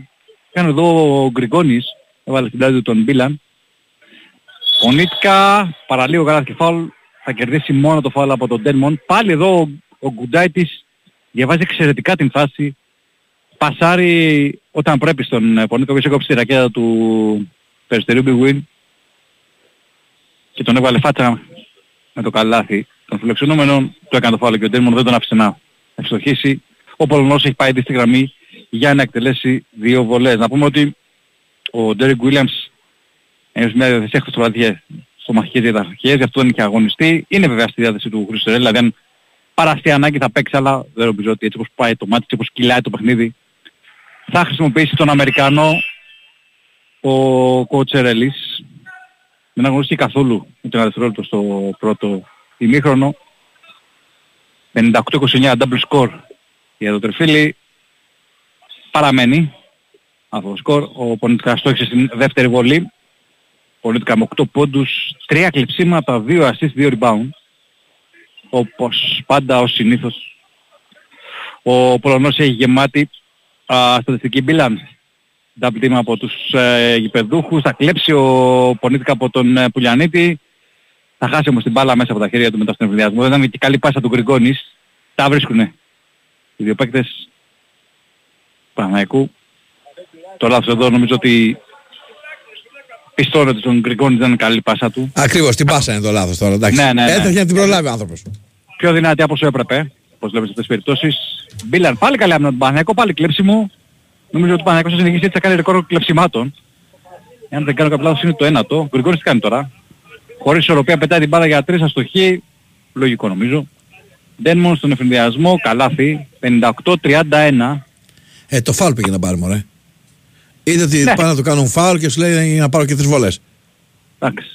Speaker 15: Κάνει εδώ ο Γκριγκόνης. Έβαλε στην πλάτη του τον Μπίλαν. Ο Νίτκα παραλίγο γράφει φάουλ. Θα κερδίσει μόνο το φάουλ από τον Ντένμον. Πάλι εδώ ο- ο Γκουντάιτης διαβάζει εξαιρετικά την φάση. Πασάρει όταν πρέπει στον ε, Πονίτκα που είχε κόψει τη ρακέτα του Περιστερίου Big Win και τον έβαλε φάτσα με το καλάθι των φιλοξενούμενων. Το έκανε το φάουλ και ο Ντένμον δεν τον άφησε να ευστοχίσει. Ο Πολωνός έχει πάει ήδη στη γραμμή για να εκτελέσει δύο βολές. Να πούμε ότι ο Ντέρικ Williams είναι σε μια διαδικασία χρηστοβραδιά στο μαχικές διαταραχές, γι' αυτό δεν είχε αγωνιστεί. Είναι βέβαια στη διάθεση του Χρυστερέλ, δηλαδή αν παραστεί ανάγκη θα παίξει, αλλά δεν νομίζω ότι έτσι όπως πάει το μάτι, έτσι όπως κυλάει το παιχνίδι, θα χρησιμοποιήσει τον Αμερικανό ο Κοτσερέλης. Δεν αγωνίστηκε καθόλου ούτε ένα δευτερόλεπτο στο πρώτο ημίχρονο. 58-29 double score για το Τερφίλι. Παραμένει αυτό το σκορ. Ο Πονίτικα στόχισε στην δεύτερη βολή. Πονίτικα με 8 πόντους, 3 κλειψίματα, 2 assist, 2 rebound. Όπως πάντα ως συνήθως. Ο Πολωνός έχει γεμάτη α, στατιστική μπίλαν. Double team από τους ε, γηπεδούχους. Θα κλέψει ο Πονίτικα από τον ε, Πουλιανίτη. Θα χάσει όμως την μπάλα μέσα από τα χέρια του μετά στον εμβολιασμό. Δεν ήταν και καλή πάσα του Γκριγκόνης. Τα βρίσκουνε. Οι δύο παίκτες Παναϊκού. Το λάθος εδώ νομίζω ότι πιστώνεται στον Γκριγκόνης δεν είναι καλή πάσα του.
Speaker 3: Ακριβώς, την πάσα είναι το λάθος τώρα. Εντάξει.
Speaker 15: Ναι, ναι, ναι.
Speaker 3: Έτρεχε να την προλάβει ο άνθρωπος.
Speaker 15: Πιο δυνατή από όσο έπρεπε. Όπως βλέπετε σε αυτές τις περιπτώσεις. Μπίλαν πάλι καλή άμυνα του Παναϊκού, πάλι κλέψιμο. Νομίζω ότι ο Παναϊκός θα συνεχίσει έτσι θα κάνει ρεκόρ κλεψιμάτων. Εάν δεν κάνω κάποιο λάθος είναι το ένατο. Ο Γκριγκόνης τι κάνει τώρα; Χωρίς ισορροπία πετάει την μπάλα για τρεις αστοχή. Λογικό νομίζω. Ντένμον στον εφηνδιασμό, καλάθι, 58-31.
Speaker 3: Ε, το φάουλ πήγε να πάρει μωρέ. Είδε ότι
Speaker 15: Ναι.
Speaker 3: πάνε να του κάνουν φάουλ και σου λέει να πάρω και τρεις βολές.
Speaker 15: Εντάξει.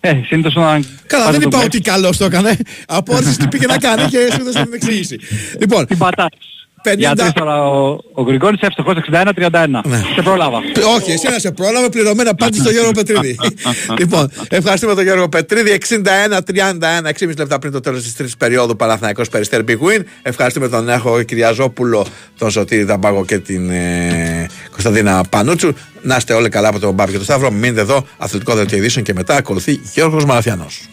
Speaker 15: Ε, συνήθως όταν...
Speaker 3: Καλά,
Speaker 15: πάτε
Speaker 3: δεν
Speaker 15: το
Speaker 3: είπα
Speaker 15: βλέπεις,
Speaker 3: ότι καλώς το έκανε. Απόδειξη τι πήγε να κάνει και σου έδωσε την εξήγηση. Λοιπόν,
Speaker 15: Την πατάς.
Speaker 3: 50
Speaker 15: Για τρεις τώρα ο, ο Γκριγκόνης εύστοχος 61-31. Σε πρόλαβα.
Speaker 3: Όχι, εσύ να σε πρόλαβε πληρωμένα πάντα στο Γιώργο Πετρίδη. λοιπόν, ευχαριστούμε τον Γιώργο Πετρίδη. 61-31, 6,5 λεπτά πριν το τέλος της τρίτης περίοδου Παναθηναϊκός Περιστέρ Big Win. Ευχαριστούμε τον Νέχο Κυριαζόπουλο, τον Σωτήρη Δαμπάγο και την ε, Κωνσταντίνα Πανούτσου. Να είστε όλοι καλά από τον Μπάμπη και τον Σταύρο. Μείνετε εδώ, αθλητικό δελτίο ειδήσεων και μετά ακολουθεί Γιώργος Μαραθιανός.